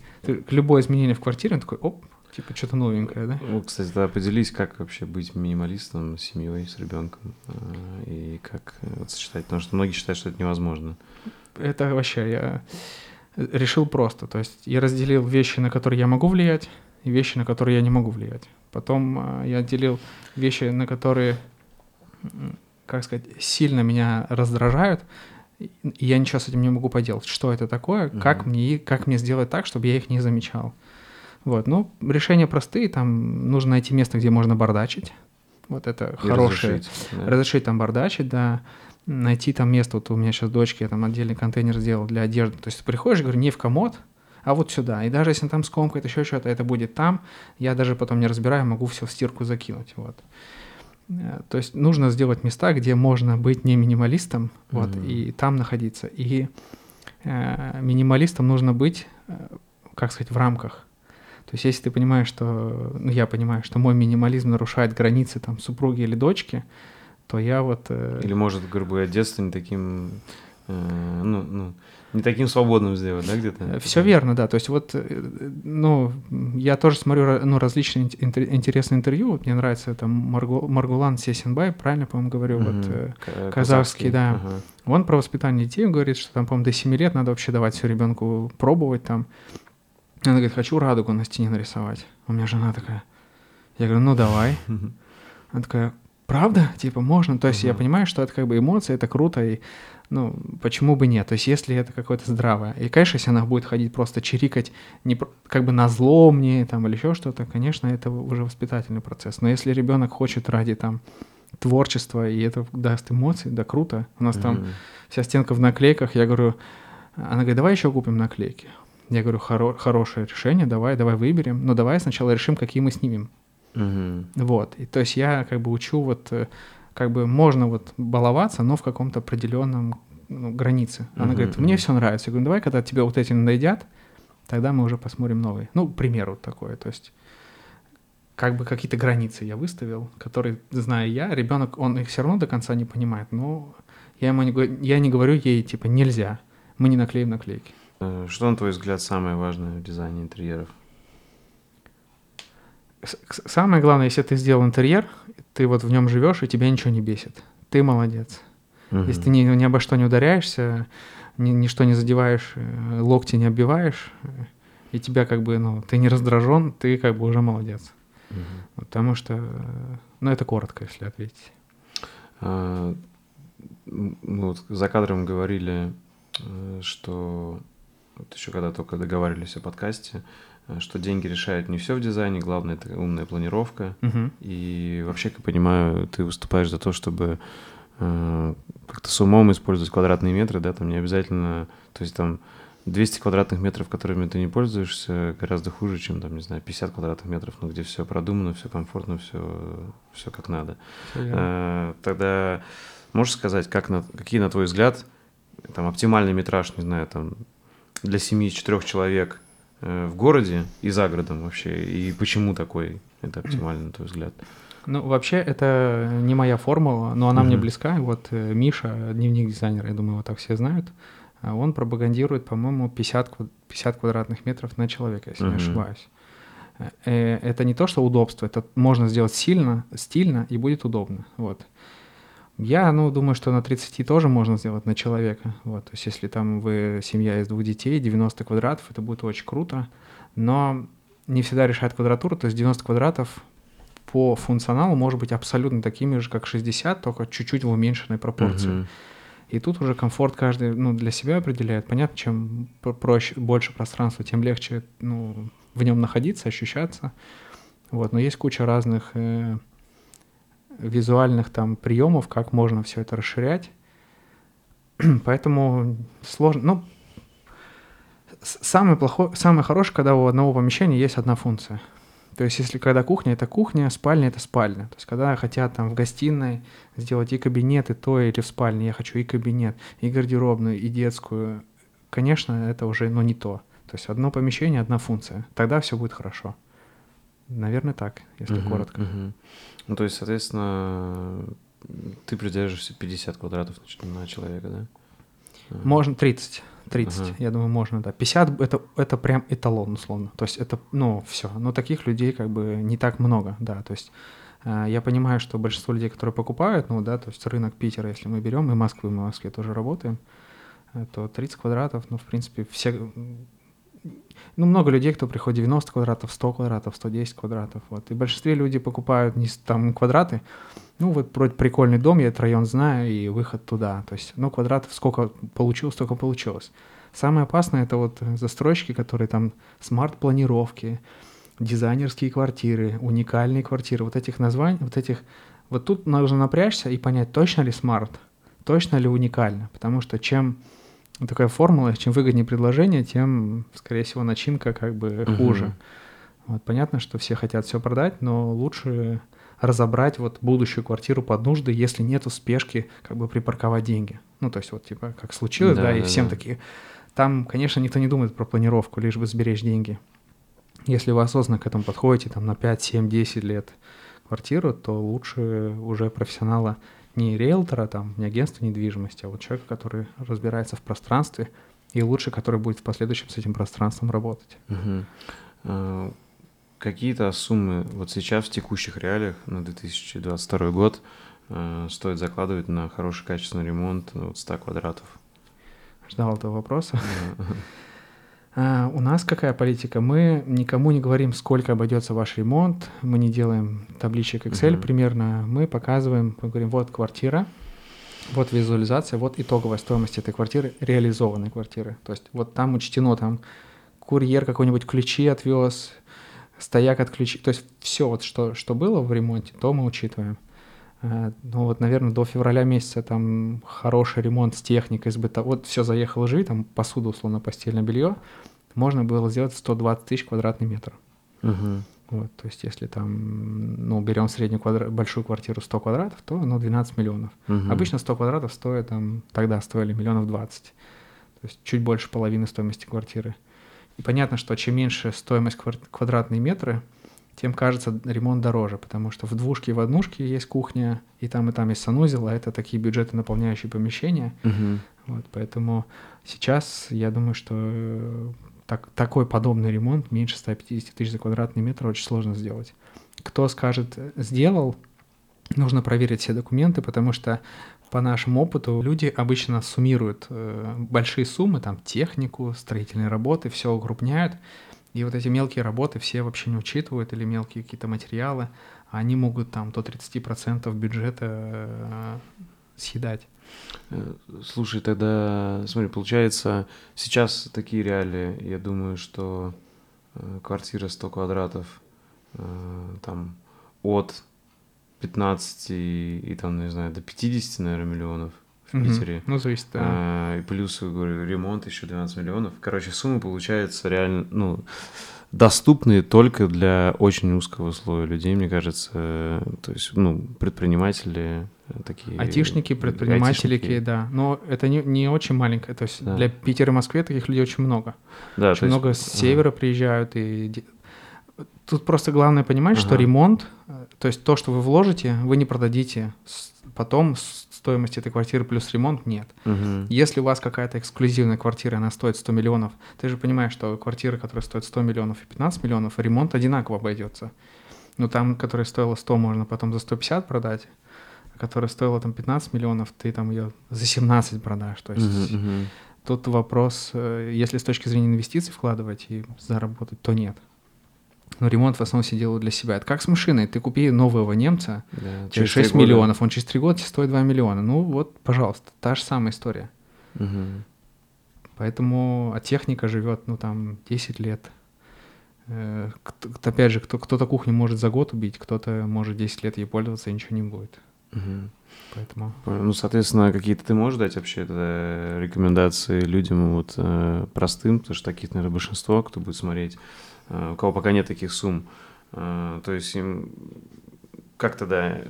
любое изменение в квартире, он такой, оп, типа что-то новенькое, да? Ну, кстати, да, поделись, как вообще быть минималистом с семьей, с ребенком, а, и как э, вот сочетать, потому что многие считают, что это невозможно. Это вообще я решил просто. То есть я разделил вещи, на которые я могу влиять, и вещи, на которые я не могу влиять. Потом а, я отделил вещи, на которые, как сказать, сильно меня раздражают, и я ничего с этим не могу поделать. Что это такое? Как Мгм. мне как мне сделать так, чтобы я их не замечал? Вот, ну решения простые. Там нужно найти место, где можно бардачить. Вот это И хорошее. разрешить, да. Разрешить там бардачить, да. Найти там место, вот у меня сейчас дочки, я там отдельный контейнер сделал для одежды. То есть ты приходишь, говорю, не в комод, а вот сюда. И даже если там скомкает еще что-то, это будет там. Я даже потом не разбираю, могу все в стирку закинуть. Вот. Э, То есть нужно сделать места, где можно быть не минималистом, вот, Мгм. и там находиться. И э, минималистом нужно быть, э, как сказать, в рамках. То есть если ты понимаешь, что, ну я понимаю, что мой минимализм нарушает границы там супруги или дочки, то я вот... Э... Или может, грубо говоря, детство не таким, э, ну, ну, не таким свободным сделать, да, где-то? Э, Все верно, да. То есть вот, э, ну, я тоже смотрю, ну, различные интересные интервью. Вот мне нравится там Маргу, Маргулан Сесенбай, правильно, по-моему, говорю, угу. вот э, казахский, казахский, да. Ага. Он про воспитание детей говорит, что там, по-моему, до 7 лет надо вообще давать все ребенку пробовать там. Она говорит, хочу радугу на стене нарисовать. У меня жена такая. Я говорю, ну давай. Она такая, правда? Типа, можно? То есть я понимаю, что это как бы эмоции, это круто, и ну, почему бы нет? То есть, если это какое-то здравое. И, конечно, если она будет ходить просто чирикать, не, как бы на зло мне там или еще что-то, конечно, это уже воспитательный процесс. Но если ребенок хочет ради там творчества, и это даст эмоции, да круто. У нас mm-hmm. там вся стенка в наклейках, я говорю, она говорит, давай еще купим наклейки. Я говорю, Хоро- хорошее решение, давай, давай выберем, но давай сначала решим, какие мы снимем. Mm-hmm. Вот, и то есть я как бы учу вот э, как бы можно вот баловаться, но в каком-то определенном ну, границе. Она uh-huh, говорит, мне uh-huh. все нравится. Я говорю, давай, когда тебе вот эти надоедят, тогда мы уже посмотрим новые. Ну, к примеру такое, то есть как бы какие-то границы я выставил, которые, знаю я, ребенок, он их все равно до конца не понимает, но я ему не, я не говорю ей, типа, нельзя, мы не наклеим наклейки. Э, что, на твой взгляд, самое важное в дизайне интерьеров? Самое главное, если ты сделал интерьер, ты вот в нем живешь, и тебя ничего не бесит. Ты молодец. Угу. Если ты ни, ни обо что не ударяешься, ни, ничто не задеваешь, э, локти не оббиваешь, э, и тебя как бы, ну, ты не раздражен, ты как бы уже молодец. Угу. Потому что, э, ну, это коротко, если ответить. А, ну, вот за кадром говорили, что вот еще когда только договаривались о подкасте, что деньги решают не все в дизайне, главное это умная планировка. Угу. И вообще, как понимаю, ты выступаешь за то, чтобы э, как-то с умом использовать квадратные метры, да, там не обязательно, то есть там 200 квадратных метров, которыми ты не пользуешься, гораздо хуже, чем, там, не знаю, 50 квадратных метров, ну, где все продумано, все комфортно, все, все как надо. Э, тогда можешь сказать, как на, какие, на твой взгляд, там, оптимальный метраж, не знаю, там, для семьи четырех человек – Э, в городе и за городом вообще? И почему такой это оптимально, на твой взгляд? Ну, вообще, это не моя формула, но она uh-huh. мне близка. Вот э, Миша, дневник дизайнера, я думаю, его так все знают, а он пропагандирует, по-моему, 50, 50 квадратных метров на человека, если uh-huh. не ошибаюсь. Э, это не то, что удобство, это можно сделать сильно, стильно и будет удобно. Вот. Я, ну, думаю, что на 30 тоже можно сделать на человека. Вот, то есть если там вы семья из двух детей, 90 квадратов, это будет очень круто. Но не всегда решает квадратуру, то есть 90 квадратов по функционалу может быть абсолютно такими же, как 60, только чуть-чуть в уменьшенной пропорции. Uh-huh. И тут уже комфорт каждый ну, для себя определяет. Понятно, чем проще, больше пространства, тем легче ну, в нем находиться, ощущаться. Вот, но есть куча разных э, визуальных там приемов, как можно все это расширять. Поэтому сложно. Ну, самое плохое, самое хорошее, когда у одного помещения есть одна функция. То есть, если когда кухня это кухня, спальня это спальня. То есть, когда хотят там в гостиной сделать и кабинет, и то, или в спальне, я хочу и кабинет, и гардеробную, и детскую, конечно, это уже, ну, не то. То есть, одно помещение, одна функция. Тогда все будет хорошо. Наверное, так, если uh-huh, коротко. Uh-huh. Ну, то есть, соответственно, ты придерживаешься 50 квадратов на человека, да? Можно 30. 30, ага. я думаю, можно, да. 50 это, это прям эталон, условно. То есть это, ну, все. Но таких людей как бы не так много, да. То есть э, я понимаю, что большинство людей, которые покупают, ну, да, то есть рынок Питера, если мы берем, и Москвы, мы в Москве тоже работаем, э, то 30 квадратов, ну, в принципе, все ну, много людей, кто приходит 90 квадратов, 100 квадратов, 110 квадратов, вот. И в большинстве люди покупают не там квадраты, ну, вот вроде прикольный дом, я этот район знаю, и выход туда. То есть, ну, квадратов сколько получилось, столько получилось. Самое опасное — это вот застройщики, которые там смарт-планировки, дизайнерские квартиры, уникальные квартиры, вот этих названий, вот этих... Вот тут нужно напрячься и понять, точно ли смарт, точно ли уникально, потому что чем такая формула, чем выгоднее предложение, тем, скорее всего, начинка как бы угу. хуже. Вот, понятно, что все хотят все продать, но лучше разобрать вот будущую квартиру под нужды, если нету спешки, как бы припарковать деньги. Ну, то есть вот типа как случилось, да, да и да, всем да. такие... Там, конечно, никто не думает про планировку, лишь бы сберечь деньги. Если вы осознанно к этому подходите там на 5, 7, 10 лет квартиру, то лучше уже профессионала не риэлтора, там, не агентства недвижимости, а вот человека, который разбирается в пространстве, и лучше, который будет в последующем с этим пространством работать. Угу. Какие-то суммы вот сейчас в текущих реалиях на 2022 год э, стоит закладывать на хороший качественный ремонт вот 100 квадратов? Ждал этого вопроса. А, у нас какая политика? Мы никому не говорим, сколько обойдется ваш ремонт, мы не делаем табличек Excel uh-huh. примерно, мы показываем, мы говорим, вот квартира, вот визуализация, вот итоговая стоимость этой квартиры, реализованной квартиры. То есть вот там учтено, там курьер какой-нибудь ключи отвез, стояк от ключей, то есть все вот, что, что было в ремонте, то мы учитываем. А, ну вот, наверное, до февраля месяца там хороший ремонт с техникой, с быта. Вот все заехало жить, там посуду, условно, постельное белье, можно было сделать 120 тысяч квадратный метр. Угу. Вот, то есть если там, ну, берем среднюю квадра... большую квартиру 100 квадратов, то, ну, 12 миллионов. Угу. Обычно 100 квадратов стоит там, тогда стоили миллионов 20. То есть чуть больше половины стоимости квартиры. И понятно, что чем меньше стоимость квадратные метры, тем кажется ремонт дороже, потому что в двушке и в однушке есть кухня, и там и там есть санузел, а это такие бюджеты наполняющие помещения. Угу. Вот, поэтому сейчас я думаю, что э, так, такой подобный ремонт меньше 150 тысяч за квадратный метр очень сложно сделать. Кто скажет «сделал», нужно проверить все документы, потому что по нашему опыту люди обычно суммируют э, большие суммы, там технику, строительные работы, все укрупняют, и вот эти мелкие работы все вообще не учитывают, или мелкие какие-то материалы, они могут там до 30% бюджета э, съедать. Э, слушай, тогда, смотри, получается, сейчас такие реалии, я думаю, что э, квартира 100 квадратов, там, от 15 и, и там, не знаю, до 50, наверное, миллионов в. Питере. Ну, зависит, да. А, и плюс, говорю, ремонт еще 12 миллионов. Короче, суммы получаются реально, ну, доступные только для очень узкого слоя людей, мне кажется. То есть, ну, предприниматели э, такие... Айтишники, предприниматели, айтишники. да. Но это не, не очень маленькое. То есть Да. для Питера и Москвы таких людей очень много. Да, очень есть- много с ага. севера приезжают. И... Тут просто главное понимать, что Ага. ремонт, э, то есть то, что вы вложите, вы не продадите потом с стоимости этой квартиры плюс ремонт нет. Мгм. Если у вас какая-то эксклюзивная квартира, она стоит 100 миллионов, ты же понимаешь, что квартира, которая стоит 100 миллионов и 15 миллионов, ремонт одинаково обойдется. Ну, там, которая стоила 100, можно потом за 150 продать, а которая стоила там 15 миллионов, ты там ее за 17 продашь. То есть Мгм, мгм. тут вопрос, э, если с точки зрения инвестиций вкладывать и заработать, то нет. Но ремонт в основном все делают для себя. Это как с машиной. Ты купи нового немца, Да, через три 6 года- миллионов, он через 3 года тебе стоит 2 миллиона. Ну вот, пожалуйста, та же самая история. Мгм. Поэтому, а техника живет, ну, там, 10 лет. Э, кто- опять же, кто, кто-то кухню может за год убить, кто-то может 10 лет ей пользоваться, и ничего не будет. Мгм. Поэтому... Ну, соответственно, какие-то ты можешь дать вообще э, рекомендации людям вот э, простым, потому что таких, наверное, большинство, кто будет смотреть, э, у кого пока нет таких сумм. Э, То есть им как тогда,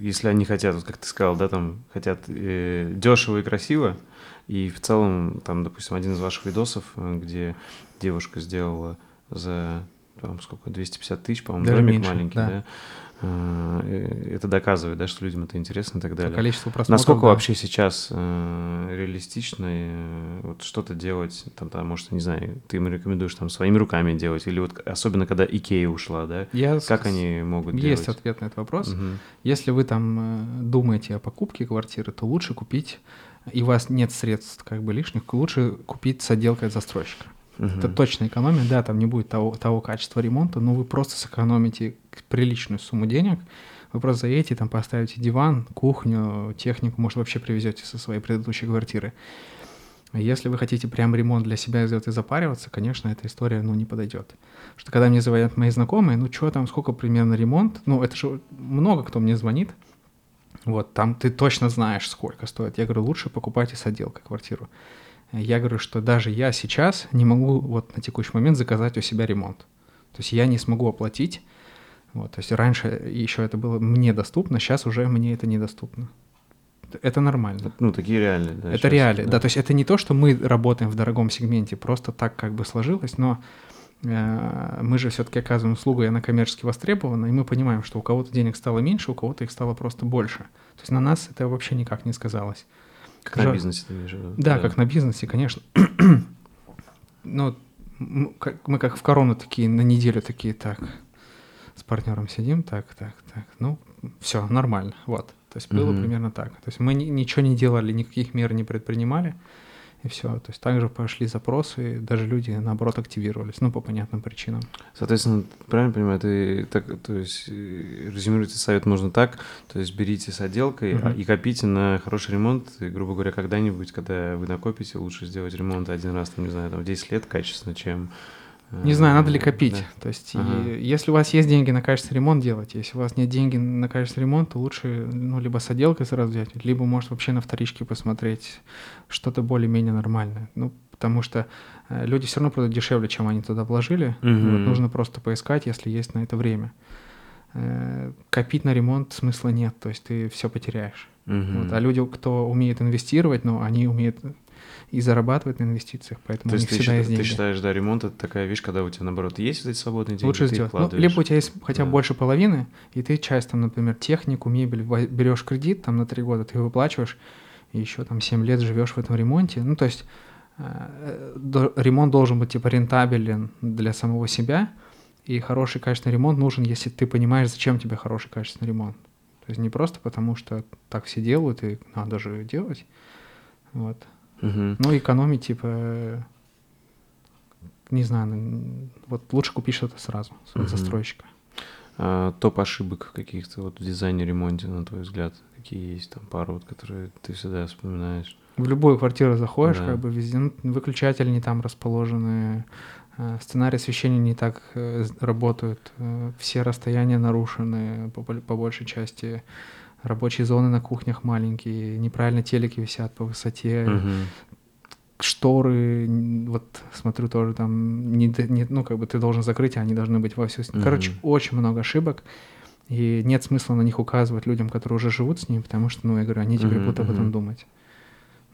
если они хотят, вот как ты сказал, да, там хотят э, дешево и красиво, и в целом, там, допустим, один из ваших видосов, э, где девушка сделала за, там, сколько, 250 тысяч, по-моему, Даже домик меньше, маленький, да. да, Э, это доказывает, да, что людям это интересно и так далее. количеству просмотров... Насколько да. вообще сейчас э, реалистично э, вот что-то делать, там, там, может, не знаю, ты им рекомендуешь там своими руками делать, или вот особенно когда Икея ушла, да, Я с- как они могут Есть делать? ответ на этот вопрос. Мгм. Если вы там э, думаете о покупке квартиры, то лучше купить, и у вас нет средств как бы лишних, лучше купить с отделкой от застройщика. Мгм. Это точно экономия, да, там не будет того, того качества ремонта, но вы просто сэкономите приличную сумму денег, вы просто заедете, там поставите диван, кухню, технику, может, вообще привезете со своей предыдущей квартиры. Если вы хотите прям ремонт для себя сделать и запариваться, конечно, эта история, ну, не подойдет. Что когда мне звонят мои знакомые, ну, что там, сколько примерно ремонт, ну, это же много кто мне звонит, вот, там ты точно знаешь, сколько стоит. Я говорю, лучше покупайте с отделкой квартиру. Я говорю, что даже я сейчас не могу вот на текущий момент заказать у себя ремонт. То есть я не смогу оплатить. Вот, то есть раньше еще это было мне доступно, сейчас уже мне это недоступно. Это нормально. Ну, такие реалии, да. это реалии. Да. то есть это не то, что мы работаем в дорогом сегменте, просто так как бы сложилось, но э, мы же все-таки оказываем услугу, и она коммерчески востребована, и мы понимаем, что у кого-то денег стало меньше, у кого-то их стало просто больше. То есть на нас это вообще никак не сказалось. Как Жар... на бизнесе ты имеешь Да, да, как на бизнесе, конечно. ну, мы как в корону такие, на неделю такие, так, с партнером сидим, так, так, так, ну, все, нормально, вот. То есть было mm-hmm. примерно так. То есть мы ничего не делали, никаких мер не предпринимали, и все. То есть также пошли запросы, и даже люди, наоборот, активировались, ну, по понятным причинам. Соответственно, правильно понимаю, ты так, то есть э, резюмируйте совет можно так, то есть берите с отделкой mm-hmm. и копите на хороший ремонт, и, грубо говоря, когда-нибудь, когда вы накопите, лучше сделать ремонт один раз, там, не знаю, там, в 10 лет качественно, чем не знаю, надо ли копить. Да. То есть, ага. и, если у вас есть деньги на качественный ремонт делать, если у вас нет денег на качественный ремонт, то лучше, ну, либо с отделкой сразу взять, либо, может, вообще на вторичке посмотреть что-то более-менее нормальное. Ну, потому что э, люди все равно продают дешевле, чем они туда вложили. Угу. Вот, нужно просто поискать, если есть на это время. Э, копить на ремонт смысла нет, то есть ты все потеряешь. Угу. Вот, а люди, кто умеет инвестировать, ну, они умеют и зарабатывать на инвестициях, поэтому То них ты всегда счит, есть деньги. Ты считаешь, да, ремонт — это такая вещь, когда у тебя, наоборот, есть эти свободные деньги, Лучше сделать. Ну, либо у тебя есть хотя бы да. больше половины, и ты часть, там, например, технику, мебель, берешь кредит там на три года, ты выплачиваешь, и еще там 7 лет живешь в этом ремонте. Ну, то есть э, ремонт должен быть типа рентабелен для самого себя, и хороший качественный ремонт нужен, если ты понимаешь, зачем тебе хороший качественный ремонт. То есть не просто потому, что так все делают, и надо же делать. Вот. Угу. Ну, экономить, типа, не знаю, вот лучше купить что-то сразу угу. застройщика. А, топ ошибок каких-то вот в дизайне, ремонте, на твой взгляд, какие есть там пару, вот, которые ты всегда вспоминаешь? В любую квартиру заходишь, да. как бы везде ну, выключатели не там расположены, э, сценарий освещения не так э, работают, э, все расстояния нарушены по, по большей части рабочие зоны на кухнях маленькие, неправильно телеки висят по высоте, угу. шторы, вот смотрю тоже там, не, не, ну как бы ты должен закрыть, а они должны быть во всю... Угу. Короче, очень много ошибок, и нет смысла на них указывать людям, которые уже живут с ними, потому что, ну, я говорю, они теперь угу, будут об этом думать.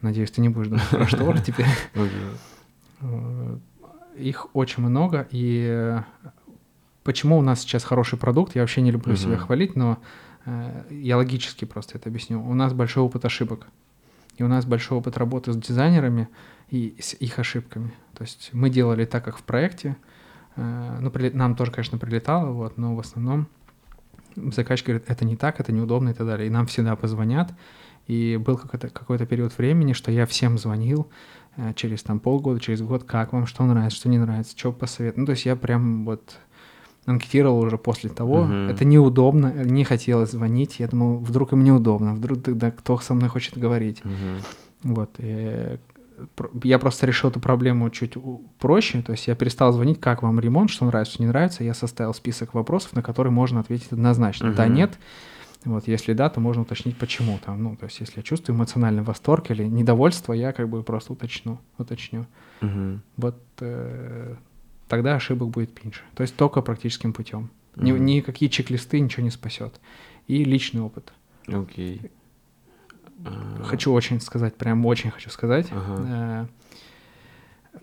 Надеюсь, ты не будешь думать про шторы теперь. Их очень много, и почему у нас сейчас хороший продукт, я вообще не люблю себя хвалить, но Э, я логически просто это объясню. У нас большой опыт ошибок. И у нас большой опыт работы с дизайнерами и с их ошибками. То есть мы делали так, как в проекте. Э, ну, нам тоже, конечно, прилетало, вот, но в основном заказчик говорит, это не так, это неудобно и так далее. И нам всегда позвонят. И был какой-то, какой-то период времени, что я всем звонил э, через там полгода, через год, как вам, что нравится, что не нравится, что посоветовать. Ну, то есть я прям вот анкетировал уже после того. Угу. Это неудобно, не хотелось звонить. Я думал, вдруг им неудобно, вдруг тогда кто со мной хочет говорить. Угу. Вот. И я просто решил эту проблему чуть проще. То есть я перестал звонить, как вам ремонт, что нравится, что не нравится. Я составил список вопросов, на которые можно ответить однозначно. Угу. Да, нет. Вот, если да, то можно уточнить, почему там. Ну, то есть, если я чувствую эмоциональный восторг или недовольство, я как бы просто уточню, уточню. Угу. Вот э, тогда ошибок будет меньше. То есть только практическим путем. Mm-hmm. Ни, никакие чек-листы ничего не спасет. И личный опыт. Окей. Okay. Uh... Хочу очень сказать, прям очень хочу сказать. Uh-huh.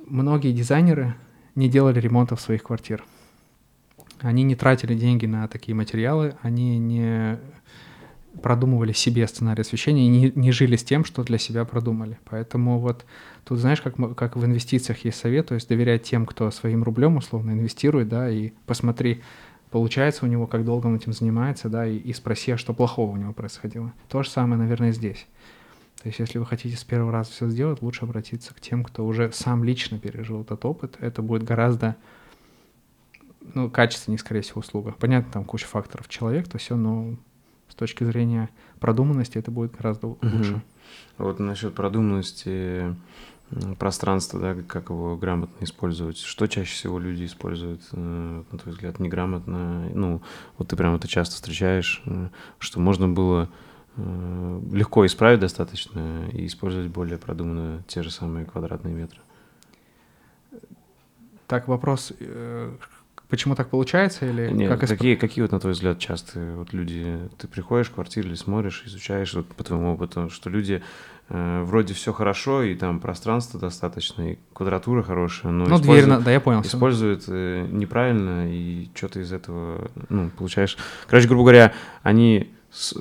Многие дизайнеры не делали ремонта в своих квартир. Они не тратили деньги на такие материалы, они не продумывали себе сценарий освещения и не, не жили с тем, что для себя продумали. Поэтому вот тут, знаешь, как, как в инвестициях есть совет, то есть доверять тем, кто своим рублем условно инвестирует, да, и посмотри, получается у него, как долго он этим занимается, да, и, и спроси, а что плохого у него происходило. То же самое, наверное, здесь. То есть если вы хотите с первого раза все сделать, лучше обратиться к тем, кто уже сам лично пережил этот опыт. Это будет гораздо ну, качественнее, скорее всего, услуга. Понятно, там куча факторов человек, то все, но с точки зрения продуманности это будет гораздо лучше. Угу. Вот насчет продуманности пространства, да, как его грамотно использовать. Что чаще всего люди используют, э, на твой взгляд, неграмотно? Ну, вот ты прям это часто встречаешь, э, что можно было э, легко исправить достаточно и использовать более продуманно те же самые квадратные метры. Так, вопрос, почему так получается или Нет, как какие, исп... какие вот, на твой взгляд, часто вот люди, ты приходишь в квартиру или смотришь, изучаешь вот по твоему опыту, что люди э, вроде все хорошо, и там пространство достаточно, и квадратура хорошая, но ну, дверь, да, я понял. Используют э, неправильно, и что-то из этого, ну, получаешь... Короче, грубо говоря, они... С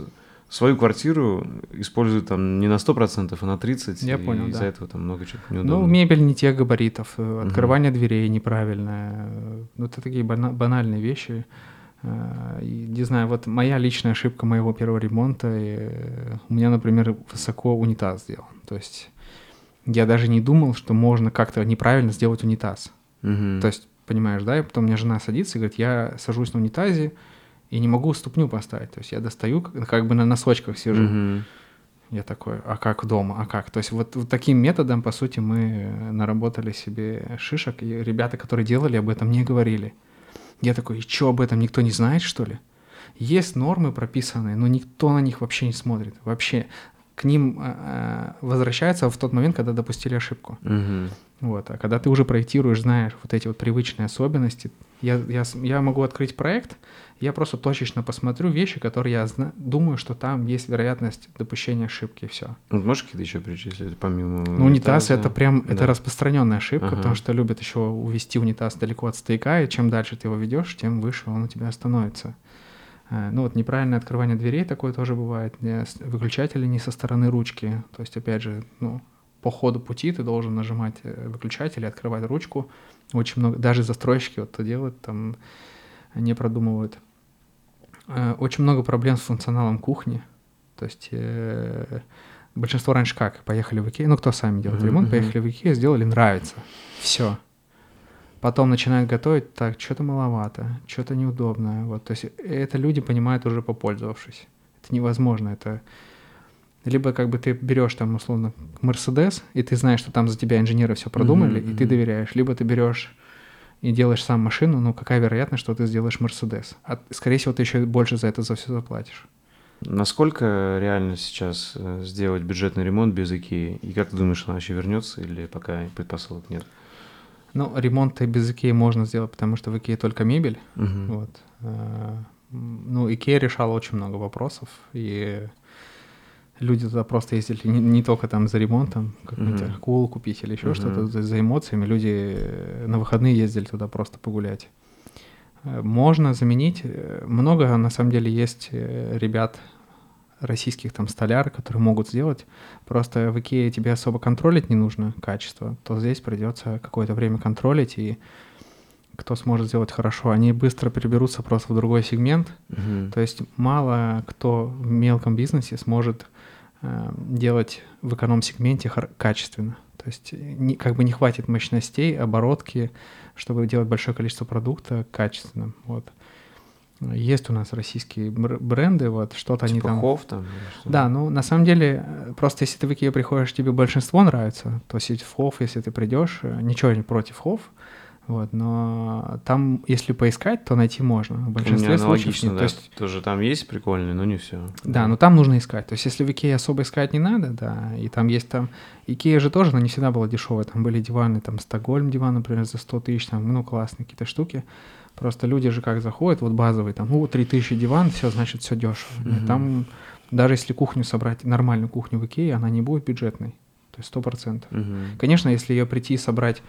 свою квартиру используют там не на 100%, а на 30%. Я и понял, из-за да. этого там много чего неудобно. Ну, мебель не тех габаритов, э, открывание угу. дверей неправильное. Ну, это такие банальные вещи. Э, не знаю, вот моя личная ошибка моего первого ремонта, у меня, например, высоко унитаз сделан. То есть я даже не думал, что можно как-то неправильно сделать унитаз. Угу. То есть, понимаешь, да, и потом у меня жена садится и говорит, я сажусь на унитазе, и не могу ступню поставить. То есть я достаю, как бы на носочках сижу. Mm-hmm. Я такой, а как дома, а как? То есть вот, вот таким методом, по сути, мы наработали себе шишек, и ребята, которые делали, об этом не говорили. Я такой, и что об этом никто не знает, что ли? Есть нормы прописанные, но никто на них вообще не смотрит. Вообще к ним э, возвращается в тот момент, когда допустили ошибку. Угу. Вот. А когда ты уже проектируешь, знаешь вот эти вот привычные особенности, я, я, я могу открыть проект, я просто точечно посмотрю вещи, которые я зна- думаю, что там есть вероятность допущения ошибки, все. Ну, можешь какие-то еще перечислить, помимо Ну, унитаз — это прям, да. это распространенная ошибка, ага. потому что любят еще увести унитаз далеко от стояка, и чем дальше ты его ведешь, тем выше он у тебя становится. Э, ну вот неправильное открывание дверей такое тоже бывает, выключатели не со стороны ручки, то есть опять же, ну, по ходу пути ты должен нажимать э, выключатель и открывать ручку. Очень много, даже застройщики вот это делают, там не продумывают. Э, очень много проблем с функционалом кухни. То есть э, большинство раньше как? Поехали в Икею, ну кто сами делает mm-hmm. ремонт, поехали в Икею, сделали, нравится. Все. Потом начинают готовить, так, что-то маловато, что-то неудобно. Вот, то есть это люди понимают уже попользовавшись. Это невозможно, это... Либо как бы ты берешь там условно Мерседес, и ты знаешь, что там за тебя инженеры все продумали, mm-hmm. и ты доверяешь. Либо ты берешь и делаешь сам машину, ну какая вероятность, что ты сделаешь Мерседес? А, скорее всего, ты еще больше за это за все заплатишь. Насколько реально сейчас э, сделать бюджетный ремонт без Икеи? И как ты думаешь, она вообще вернется или пока предпосылок нет? Ну, ремонт без Икеи можно сделать, потому что в Икее только мебель. Угу. Вот. А, ну, Икея решала очень много вопросов, и люди туда просто ездили не, не только там за ремонтом, какую-то mm-hmm. акулу купить или еще mm-hmm. что-то, за, за эмоциями. Люди э, на выходные ездили туда просто погулять. Э, можно заменить. Э, много, на самом деле, есть ребят российских там столяр, которые могут сделать. Просто в Икее тебе особо контролить не нужно качество, то здесь придется какое-то время контролить, и кто сможет сделать хорошо, они быстро переберутся просто в другой сегмент. Uh-huh. То есть мало кто в мелком бизнесе сможет делать в эконом-сегменте качественно. То есть не, как бы не хватит мощностей, оборотки, чтобы делать большое количество продукта качественным. Вот. Есть у нас российские бренды, вот что-то типа они там. Хофф там. Да, ну на самом деле просто если ты в Икею приходишь, тебе большинство нравится, то есть в Хофф, если ты придешь, э, ничего не против Хофф, вот, но там, если поискать, то найти можно. В большинстве случаев нет. Да. То есть тоже там есть прикольные, но не все. Да, да, но там нужно искать. То есть если в Икее особо искать не надо, да, и там есть там... Икея же тоже, но не всегда была дешевая. Там были диваны, там Стокгольм диван, например, за 100 тысяч, там, ну, классные какие-то штуки. Просто люди же как заходят, вот базовый, там, ну, 3000 диван, все, значит, все дешево. Угу. Там, даже если кухню собрать, нормальную кухню в Икее, она не будет бюджетной. То есть 100%. Угу. Конечно, если ее прийти и собрать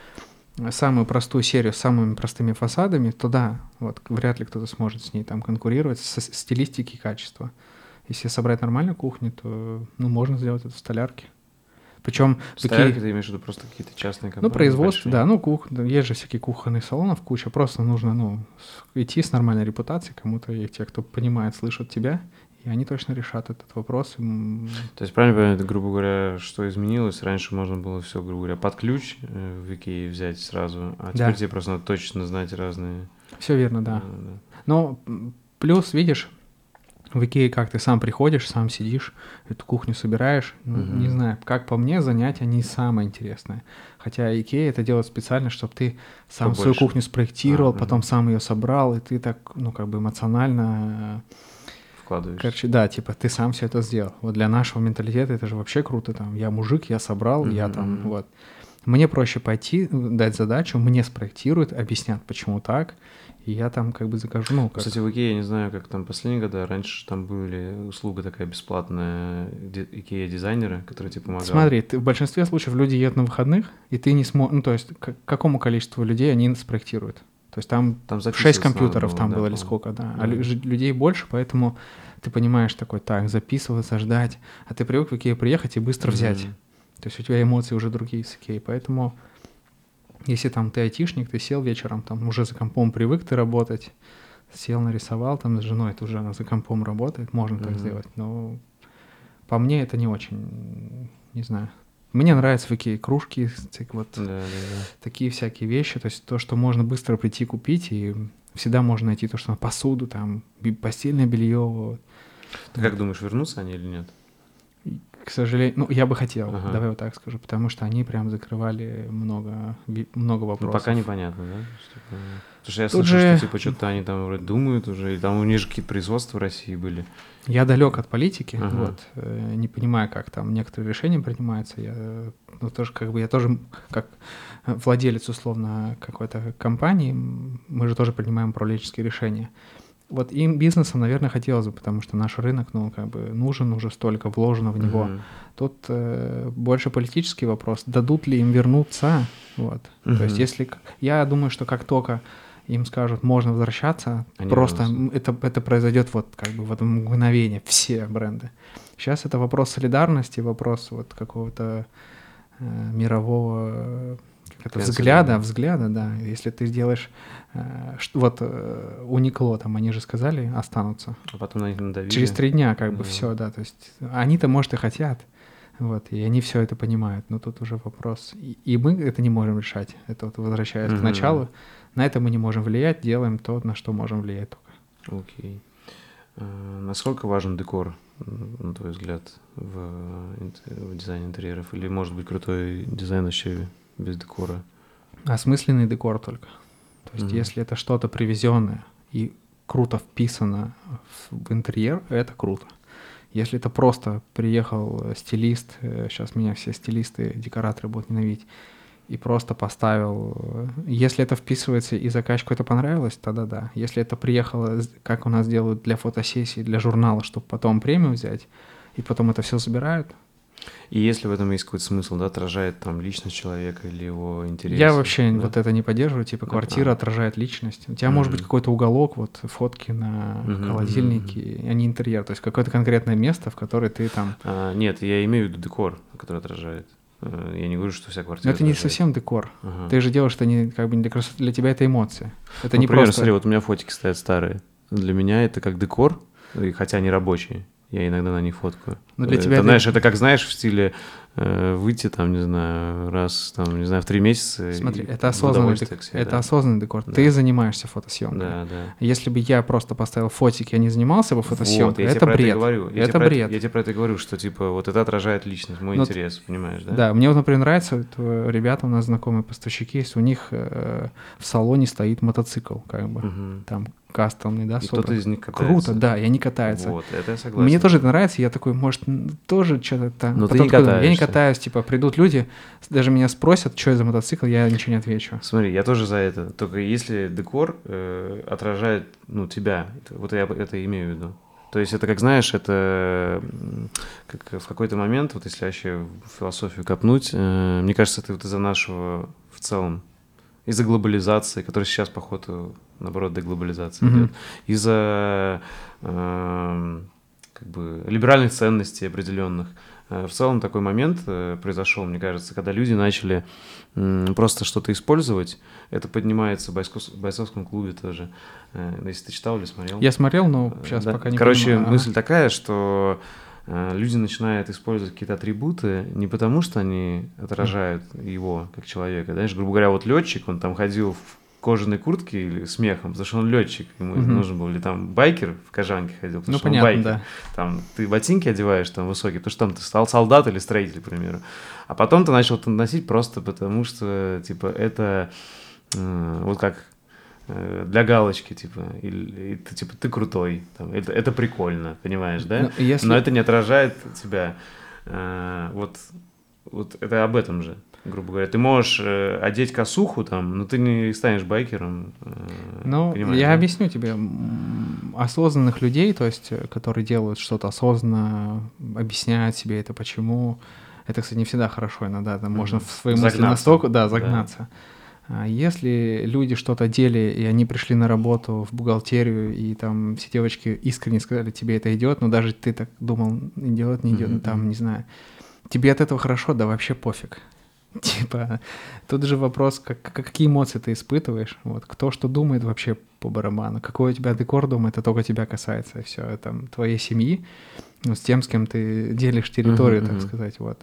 самую простую серию с самыми простыми фасадами, то да, вот вряд ли кто-то сможет с ней там конкурировать с стилистики и качества. Если собрать нормальную кухню, то ну, можно сделать это в столярке. Причем столярки такие... ты имеешь в виду просто какие-то частные компании? Ну, производство, большие. да, ну, кух... есть же всякие кухонные салонов куча, просто нужно, ну, идти с нормальной репутацией кому-то, и те, кто понимает, слышат тебя, и они точно решат этот вопрос. То есть, правильно понимаю, это, грубо говоря, что изменилось? Раньше можно было все, грубо говоря, под ключ э, в Икее взять сразу, а теперь да. тебе просто надо точно знать разные... Все верно, да. да, да. Но плюс, видишь, в Икее как ты сам приходишь, сам сидишь, эту кухню собираешь. Ну, угу. Не знаю, как по мне, занятия не самое интересное. Хотя Икея это делает специально, чтобы ты сам Побольше. свою кухню спроектировал, а, потом угу. сам ее собрал, и ты так, ну, как бы эмоционально вкладываешь. Короче, да, типа ты сам все это сделал. Вот для нашего менталитета это же вообще круто. Там я мужик, я собрал, mm-hmm. я там вот. Мне проще пойти, дать задачу, мне спроектируют, объяснят, почему так, и я там как бы закажу, ну, как... Кстати, в Икее, я не знаю, как там последние года, раньше там были услуга такая бесплатная, Икея-дизайнеры, которые тебе помогали. Смотри, ты, в большинстве случаев люди едут на выходных, и ты не сможешь, ну, то есть к какому количеству людей они спроектируют? То есть там, там 6 компьютеров было, там да, было или сколько, да. да. А людей больше, поэтому ты понимаешь такой, так, записываться, ждать. А ты привык в Икею приехать и быстро взять. Mm-hmm. То есть у тебя эмоции уже другие с Икеей. Поэтому если там ты айтишник, ты сел вечером, там уже за компом привык ты работать, сел, нарисовал, там с женой, это уже она за компом работает, можно mm-hmm. так сделать. Но по мне это не очень, не знаю. Мне нравятся такие кружки, вот да, да, да. такие всякие вещи, то есть то, что можно быстро прийти купить, и всегда можно найти то, что на посуду, там, постельное белье. Вот. Ты как думаешь, вернутся они или нет? к сожалению, ну, я бы хотел, ага. давай вот так скажу, потому что они прям закрывали много, много ну, вопросов. Ну, пока непонятно, да? Что, потому что я Тут слышал, же... что, типа, что-то они там вроде думают уже, и там у них же какие-то производства в России были. Я далек от политики, ага. вот, э, не понимаю, как там некоторые решения принимаются, я, ну, тоже, как бы, я тоже, как владелец, условно, какой-то компании, мы же тоже принимаем управленческие решения. Вот им бизнесом, наверное, хотелось бы, потому что наш рынок, ну, как бы нужен уже столько, вложено в него. Uh-huh. Тут э, больше политический вопрос, дадут ли им вернуться, вот. Uh-huh. То есть если... Я думаю, что как только им скажут, можно возвращаться, Они просто это, это произойдет вот как бы в это мгновение, все бренды. Сейчас это вопрос солидарности, вопрос вот какого-то э, мирового это взгляда, взгляда, да. Если ты сделаешь, э, вот э, Уникло, там они же сказали, останутся. А потом на них надавили. Через три дня как бы все, да. То есть они-то, может, и хотят, вот, и они все это понимают, но тут уже вопрос. И, и мы это не можем решать. Это вот возвращаясь mm-hmm. к началу. На это мы не можем влиять, делаем то, на что можем влиять только. Окей. А, насколько важен декор, на твой взгляд, в, в дизайне интерьеров? Или может быть крутой дизайн вообще без декора. Осмысленный декор только. То есть, mm если это что-то привезенное и круто вписано в интерьер, это круто. Если это просто приехал стилист, сейчас э, меня все стилисты, декораторы будут ненавидеть, и просто поставил... Э, если это вписывается и заказчику это понравилось, тогда да. Если это приехало, как у нас делают для фотосессии, для журнала, чтобы потом премию взять, и потом это все забирают, и если в этом есть какой-то смысл, да, отражает там личность человека или его интерес. Я вообще да? вот это не поддерживаю, типа квартира а. отражает личность. У тебя mm-hmm. может быть какой-то уголок, вот фотки на mm-hmm. холодильнике, mm-hmm. а не интерьер, то есть какое-то конкретное место, в которое ты там... А, нет, я имею в виду декор, который отражает. Э, я не говорю, что вся квартира. Но это не совсем декор. Ага. Ты же делаешь это не как бы для красоты, для тебя это эмоция. Это ну, не например, просто. Смотри, вот у меня фотики стоят старые. Для меня это как декор, хотя они рабочие. Я иногда на них фоткаю. Но для тебя это, знаешь, это как, знаешь, в стиле выйти там, не знаю, раз, там, не знаю, в три месяца. Смотри, это осознанный, дек... себе, это да. осознанный декор. Да. Ты занимаешься фотосъемкой. Да, да. Если бы я просто поставил фотики, я не занимался бы фотосъемкой, вот, это бред. Это, говорю. Я это бред. Это, я тебе про это говорю, что типа вот это отражает личность, мой Но, интерес, понимаешь, да? Да, мне вот, например, нравится, вот, э, ребята у нас знакомые поставщики есть, у них э, в салоне стоит мотоцикл, как бы, угу. там кастомный, да, и кто-то из них катается. Круто, да, и они катаются. Вот, это я согласен. Мне тоже это нравится, я такой, может, тоже что-то там. Но ты не катаешься. Я не катаюсь, типа, придут люди, даже меня спросят, что это за мотоцикл, я ничего не отвечу. Смотри, я тоже за это. Только если декор э, отражает, ну, тебя, вот я это имею в виду. То есть это, как знаешь, это как в какой-то момент, вот если вообще в философию копнуть, э, мне кажется, это вот из-за нашего в целом из-за глобализации, которая сейчас, походу, наоборот, деглобализация mm-hmm. идет, из-за э, как бы либеральных ценностей определенных. Э, в целом такой момент э, произошел, мне кажется, когда люди начали просто что-то использовать. Это поднимается в, бойцов, в бойцовском клубе тоже. Э, если ты читал или смотрел. Я смотрел, но сейчас да. пока не Короче, понимаю. мысль такая, что люди начинают использовать какие-то атрибуты не потому, что они отражают его как человека. Знаешь, грубо говоря, вот летчик, он там ходил в кожаной куртке или с мехом, потому что он летчик, ему угу. нужен был, или там байкер в кожанке ходил, потому ну, что понятно, он байкер. Да. Там ты ботинки одеваешь там высокие, потому что там ты стал солдат или строитель, к примеру. А потом ты начал это носить просто потому, что, типа, это э, вот как Э, для галочки, типа, или, и ты, типа, ты крутой, там, это, это прикольно, понимаешь, да? Но, если... Но это не отражает тебя. А, вот вот это об этом же, грубо говоря. Ты можешь э, одеть косуху там, но ты не станешь байкером. Э, ну, я да? объясню тебе. Осознанных людей, то есть, э, которые делают что-то осознанно, объясняют себе это почему. Это, кстати, не всегда хорошо иногда. Там mm-hmm. можно в свои мысли настолько, да, загнаться. Да. Если люди что-то одели, и они пришли на работу в бухгалтерию, и там все девочки искренне сказали, тебе это идет, но даже ты так думал, идет, не идет, mm-hmm. там, не знаю. Тебе от этого хорошо, да вообще пофиг. Типа, тут же вопрос, как, какие эмоции ты испытываешь, вот, кто что думает вообще по барабану, какой у тебя декор дома, это только тебя касается, все, это твоей семьи, ну, с тем, с кем ты делишь территорию, uh-huh, так uh-huh. сказать, вот.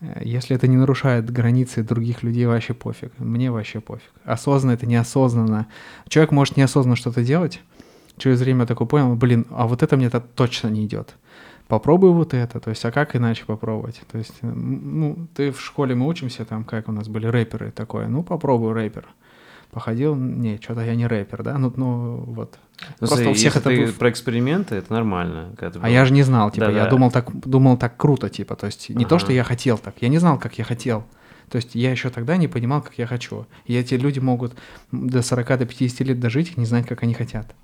Э, если это не нарушает границы других людей, вообще пофиг. Мне вообще пофиг. Осознанно это неосознанно. Человек может неосознанно что-то делать. Через время такой понял, блин, а вот это мне -то точно не идет. Попробуй вот это. То есть, а как иначе попробовать? То есть, ну, ты в школе мы учимся, там, как у нас были рэперы такое. Ну, попробуй рэпер походил, не, что-то я не рэпер, да, ну, ну вот. Ну, Просто у всех это ты про эксперименты, это нормально. Когда а я же не знал, типа, да, я да. думал так, думал так круто, типа, то есть не ага. то, что я хотел так, я не знал, как я хотел. То есть я еще тогда не понимал, как я хочу. И эти люди могут до 40, до 50 лет дожить и не знать, как они хотят.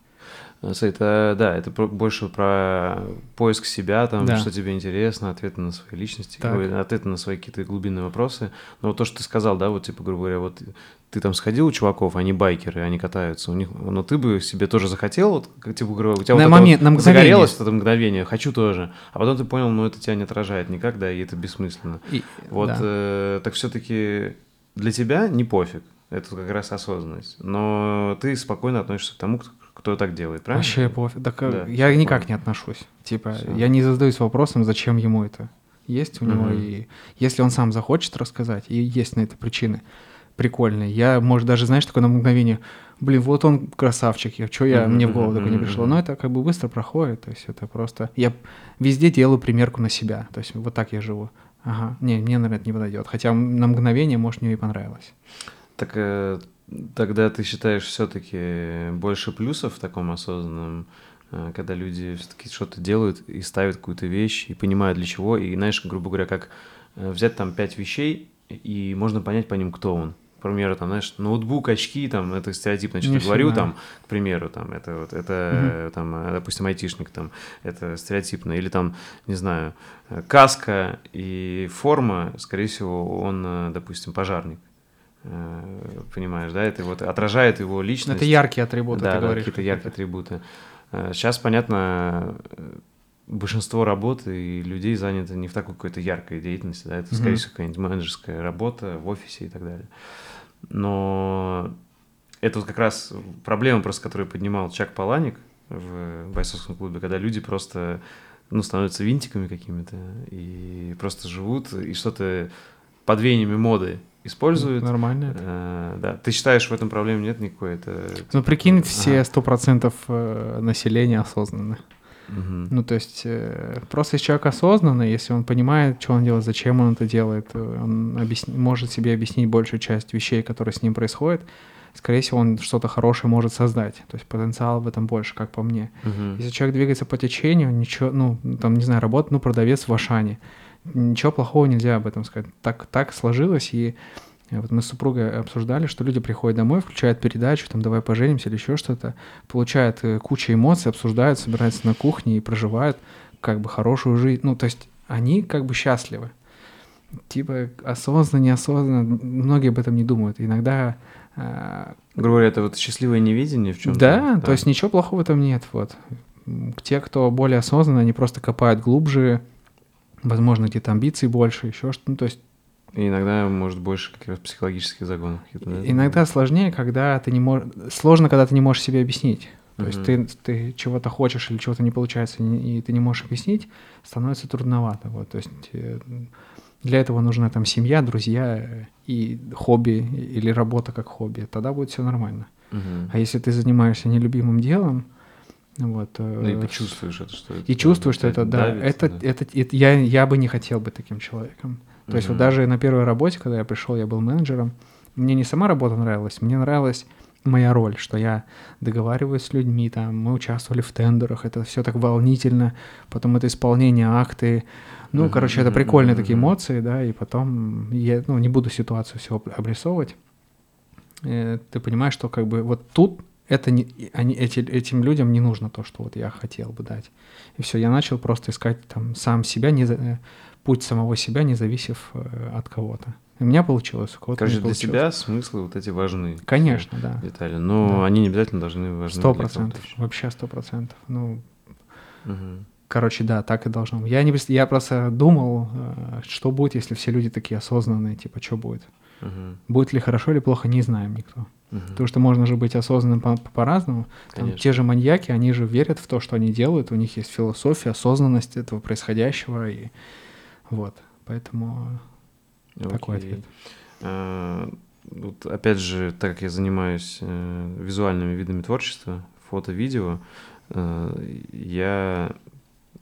Это, да, это больше про поиск себя, там, да. что тебе интересно, ответы на свои личности, ответы на свои какие-то глубинные вопросы. Но вот то, что ты сказал, да, вот, типа, грубо говоря, вот ты там сходил у чуваков, они байкеры, они катаются, у них, но ты бы себе тоже захотел, вот, типа, говорю, у тебя на вот момент, это вот на загорелось это мгновение, хочу тоже, а потом ты понял, ну, это тебя не отражает никак, да, и это бессмысленно. И, вот, да. э, так все-таки для тебя не пофиг, это как раз осознанность, но ты спокойно относишься к тому, кто так делает, правильно? Вообще пофиг. Так, э, да, я никак не отношусь. Типа, все. я не задаюсь вопросом, зачем ему это. Есть у него, угу. и если он сам захочет рассказать, и есть на это причины прикольные. Я, может, даже, знаешь, такое на мгновение, блин, вот он красавчик, я, что я, мне в голову такое не пришло. Но это как бы быстро проходит, то есть это просто... Я везде делаю примерку на себя, то есть вот так я живу. Ага, не, мне, наверное, это не подойдет. Хотя на мгновение, может, мне и понравилось. Так э, Тогда ты считаешь все-таки больше плюсов в таком осознанном, э, когда люди все-таки что-то делают и ставят какую-то вещь и понимают для чего, и знаешь, грубо говоря, как э, взять там пять вещей, и можно понять по ним, кто он. К примеру, там, знаешь, ноутбук, очки, там, это стереотипно, что я говорю, там, к примеру, там, это вот, это, угу. там, э, допустим, айтишник, там, это стереотипно, или там, не знаю, каска и форма, скорее всего, он, допустим, пожарник. Э, понимаешь, да, это вот отражает его личность. Это яркие атрибуты, да, ты да, говоришь. какие-то яркие атрибуты. Э, сейчас, понятно, э, большинство работ и людей занято не в такой какой-то яркой деятельности, да, это, скорее всего, какая-нибудь менеджерская работа в офисе и так далее. Но это вот как раз проблема, просто которую поднимал Чак Паланик в бойцовском клубе, когда люди просто ну, становятся винтиками какими-то и просто живут и что-то под веяниями моды используют. Нормально. Э, да. Ты считаешь, в этом проблемы нет никакой? Это... Ну, прикинь, ага. все сто процентов э, населения осознанны. Угу. Ну, то есть, э, просто если человек осознанный, если он понимает, что он делает, зачем он это делает, э, он объясни, может себе объяснить большую часть вещей, которые с ним происходят, скорее всего, он что-то хорошее может создать. То есть потенциал в этом больше, как по мне. Угу. Если человек двигается по течению, ничего, ну, там, не знаю, работает, ну, продавец в Ашане, ничего плохого нельзя об этом сказать. Так, так сложилось, и вот мы с супругой обсуждали, что люди приходят домой, включают передачу, там, давай поженимся или еще что-то, получают э, кучу эмоций, обсуждают, собираются на кухне и проживают как бы хорошую жизнь. Ну, то есть они как бы счастливы. Типа осознанно, неосознанно, многие об этом не думают. Иногда э, Грубо говоря, это вот счастливое невидение в чем-то. Да, да, то есть ничего плохого в этом нет. Вот. Те, кто более осознанно, они просто копают глубже, возможно, где-то амбиций больше, еще что-то. Ну, то есть и иногда, может, больше как раз психологических загонов. Да? Иногда сложнее, когда ты не можешь... Сложно, когда ты не можешь себе объяснить. То uh-huh. есть ты, ты чего-то хочешь или чего-то не получается, и ты не можешь объяснить, становится трудновато. Вот. То есть э, для этого нужна там семья, друзья и хобби или работа как хобби. Тогда будет все нормально. Uh-huh. А если ты занимаешься нелюбимым делом, вот. Ну и ты чувствуешь это, что это. И чувствуешь, что это, да, давит, это, да. Это, это, я, я бы не хотел быть таким человеком. То mm-hmm. есть вот даже на первой работе, когда я пришел, я был менеджером, мне не сама работа нравилась, мне нравилось моя роль, что я договариваюсь с людьми, там, мы участвовали в тендерах, это все так волнительно, потом это исполнение акты, ну, короче, это прикольные такие эмоции, да, и потом я, ну, не буду ситуацию все обрисовывать. Э, ты понимаешь, что как бы вот тут это не, они, эти, этим людям не нужно то, что вот я хотел бы дать. И все, я начал просто искать там сам себя, не, э, путь самого себя, не зависев э, от кого-то. У меня получилось, у кого-то Короче, для получилось. тебя смыслы вот эти важны. Конечно, да. Детали. Но Да. они не обязательно должны важны Сто процентов, вообще сто процентов. Ну, Мгм. короче, да, так и должно быть. Я, не, я просто думал, э, что будет, если все люди такие осознанные, типа, что будет. Мгм. Будет ли хорошо или плохо, не знаем никто. Мгм. Потому что можно же быть осознанным по- по-разному. Там Конечно. те же маньяки, они же верят в то, что они делают, у них есть философия, осознанность этого происходящего, и вот. Поэтому такой Окей. ответ. А, Вот опять же, так как я занимаюсь э, визуальными видами творчества, фото, видео, э, я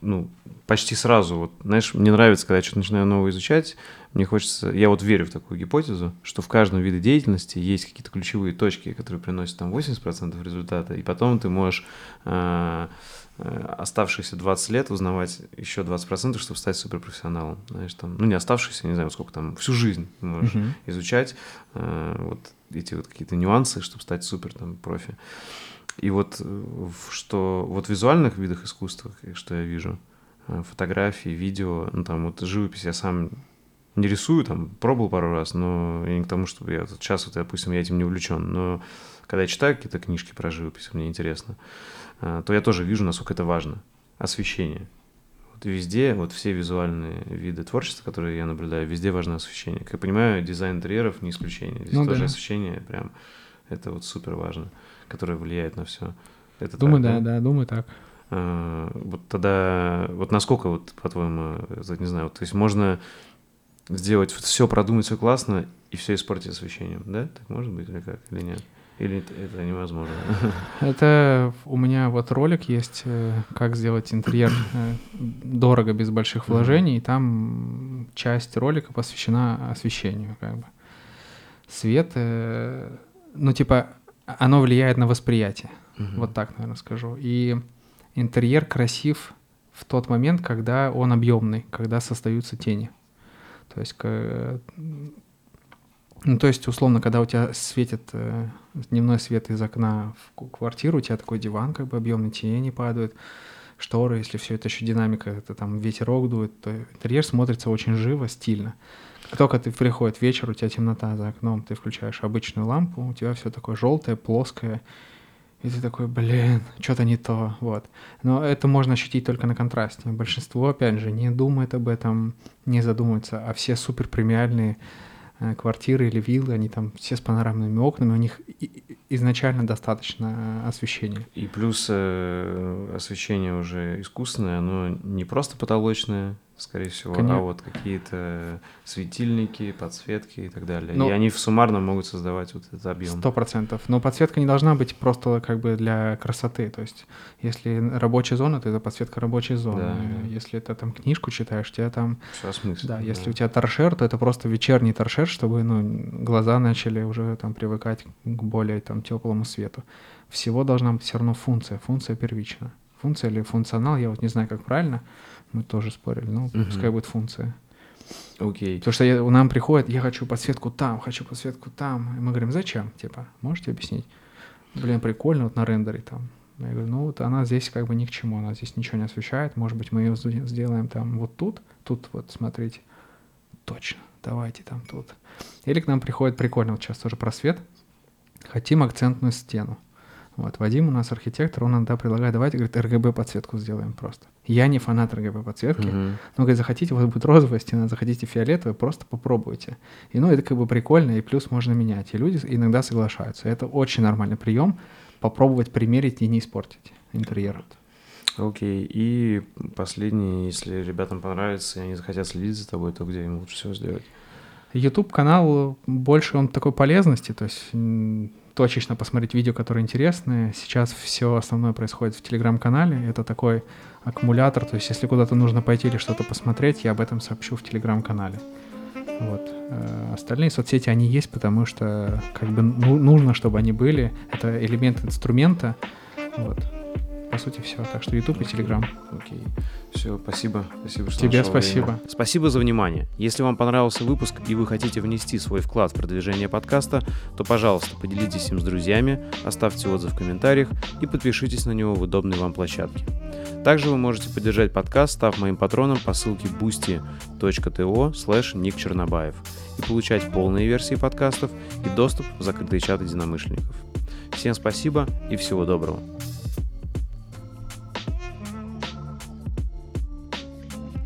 ну, почти сразу, вот, знаешь, мне нравится, когда я что-то начинаю новое изучать, мне хочется, я вот верю в такую гипотезу, что в каждом виде деятельности есть какие-то ключевые точки, которые приносят там 80% результата, и потом ты можешь э, э, оставшиеся 20 лет узнавать еще 20%, чтобы стать суперпрофессионалом. Знаешь, там, ну, не оставшиеся, не знаю, сколько там, всю жизнь можешь Мгм. изучать э, вот эти вот какие-то нюансы, чтобы стать супер там профи. И вот э, что вот в визуальных видах искусства, что я вижу, фотографии, видео, ну там вот живопись я сам не рисую, там пробовал пару раз, но я не к тому, чтобы я сейчас вот, допустим, я этим не увлечен, но когда я читаю какие-то книжки про живопись, мне интересно, э, то я тоже вижу, насколько это важно. Освещение. Вот везде, вот все визуальные виды творчества, которые я наблюдаю, везде важно освещение. Как я понимаю, дизайн интерьеров не исключение. Здесь Ну тоже да. освещение прям, это вот супер важно, которое влияет на все. Это Думаю, так, да, да, думаю так. А, Вот тогда, вот насколько, вот, по-твоему, это, не знаю, вот, то есть можно сделать все, продумать все классно и все испортить освещением, да? Так может быть или как, или нет? Или это, это невозможно? Это у меня вот ролик есть, э, как сделать интерьер э, дорого, без больших вложений, и там часть ролика посвящена освещению, как бы. Свет, э, ну, типа, оно влияет на восприятие. Вот так, наверное, скажу. И интерьер красив в тот момент, когда он объемный, когда создаются тени. То есть, ну, то есть, условно, когда у тебя светит э, дневной свет из окна в квартиру, у тебя такой диван, как бы объемный, тени падают, шторы, если все это еще динамика, это там ветерок дует, то интерьер смотрится очень живо, стильно. Как только ты приходит вечер, у тебя темнота за окном, ты включаешь обычную лампу, у тебя все такое желтое, плоское, и ты такой, блин, что-то не то, вот. Но это можно ощутить только на контрасте. Большинство, опять же, не думает об этом, не задумывается, а все супер премиальные э, квартиры или виллы, они там все с панорамными окнами, у них изначально достаточно э, освещения. И плюс э, освещение уже искусственное, оно не просто потолочное, скорее всего, Коне- а вот какие-то светильники, подсветки и так далее. Ну, и они в суммарно могут создавать вот этот объем. Сто процентов. Но подсветка не должна быть просто как бы для красоты. То есть, если рабочая зона, то это подсветка рабочей зоны. Да, да. Если ты там книжку читаешь, тебя там Все осмысленно. Да, если у тебя торшер, то это просто вечерний торшер, чтобы ну, глаза начали уже там привыкать к более там теплому свету. Всего должна быть все равно функция, функция первична. Функция или функционал, я вот не знаю, как правильно, мы тоже спорили, ну, Мгм. пускай будет функция. Окей. Потому что я- нам приходит, я хочу подсветку там, хочу подсветку там. И мы говорим, зачем? Типа, можете объяснить? Блин, прикольно, вот на рендере там. Я говорю, ну вот она здесь как бы ни к чему, она здесь ничего не освещает. Может быть, мы ее сделаем там вот тут, тут вот, смотрите. Точно, давайте там тут. Или к нам приходит прикольно, вот сейчас тоже просвет. Хотим акцентную стену. Вот, Вадим у нас архитектор, он иногда предлагает, давайте, говорит, RGB подсветку сделаем просто. Я не фанат RGB подсветки, Мгм. ну, говорит, захотите, у вас будет розовая стена, захотите фиолетовая, просто попробуйте. И, ну, это как бы прикольно, и плюс можно менять. И люди иногда соглашаются. Это очень нормальный прием. Попробовать примерить и не испортить интерьер. Окей. И последний, если ребятам понравится, и они захотят следить за тобой, то где им лучше всего сделать? YouTube-канал больше он такой полезности, то есть точечно посмотреть видео, которые интересны. Сейчас все основное происходит в Телеграм-канале. Это такой аккумулятор, то есть если куда-то нужно пойти или что-то посмотреть, я об этом сообщу в Телеграм-канале. Вот. Э, остальные соцсети, они есть, потому что как бы ну, нужно, чтобы они были. Это элемент инструмента. Вот. По сути, все. Так что YouTube и Telegram. Окей. Все, спасибо. Спасибо, что Тебе спасибо. время. Спасибо за внимание. Если вам понравился выпуск и вы хотите внести свой вклад в продвижение подкаста, то, пожалуйста, поделитесь им с друзьями, оставьте отзыв в комментариях и подпишитесь на него в удобной вам площадке. Также вы можете поддержать подкаст, став моим патроном по ссылке boosty.to slash Ник Чернобаев и получать полные версии подкастов и доступ в закрытые чаты единомышленников. Всем спасибо и всего доброго.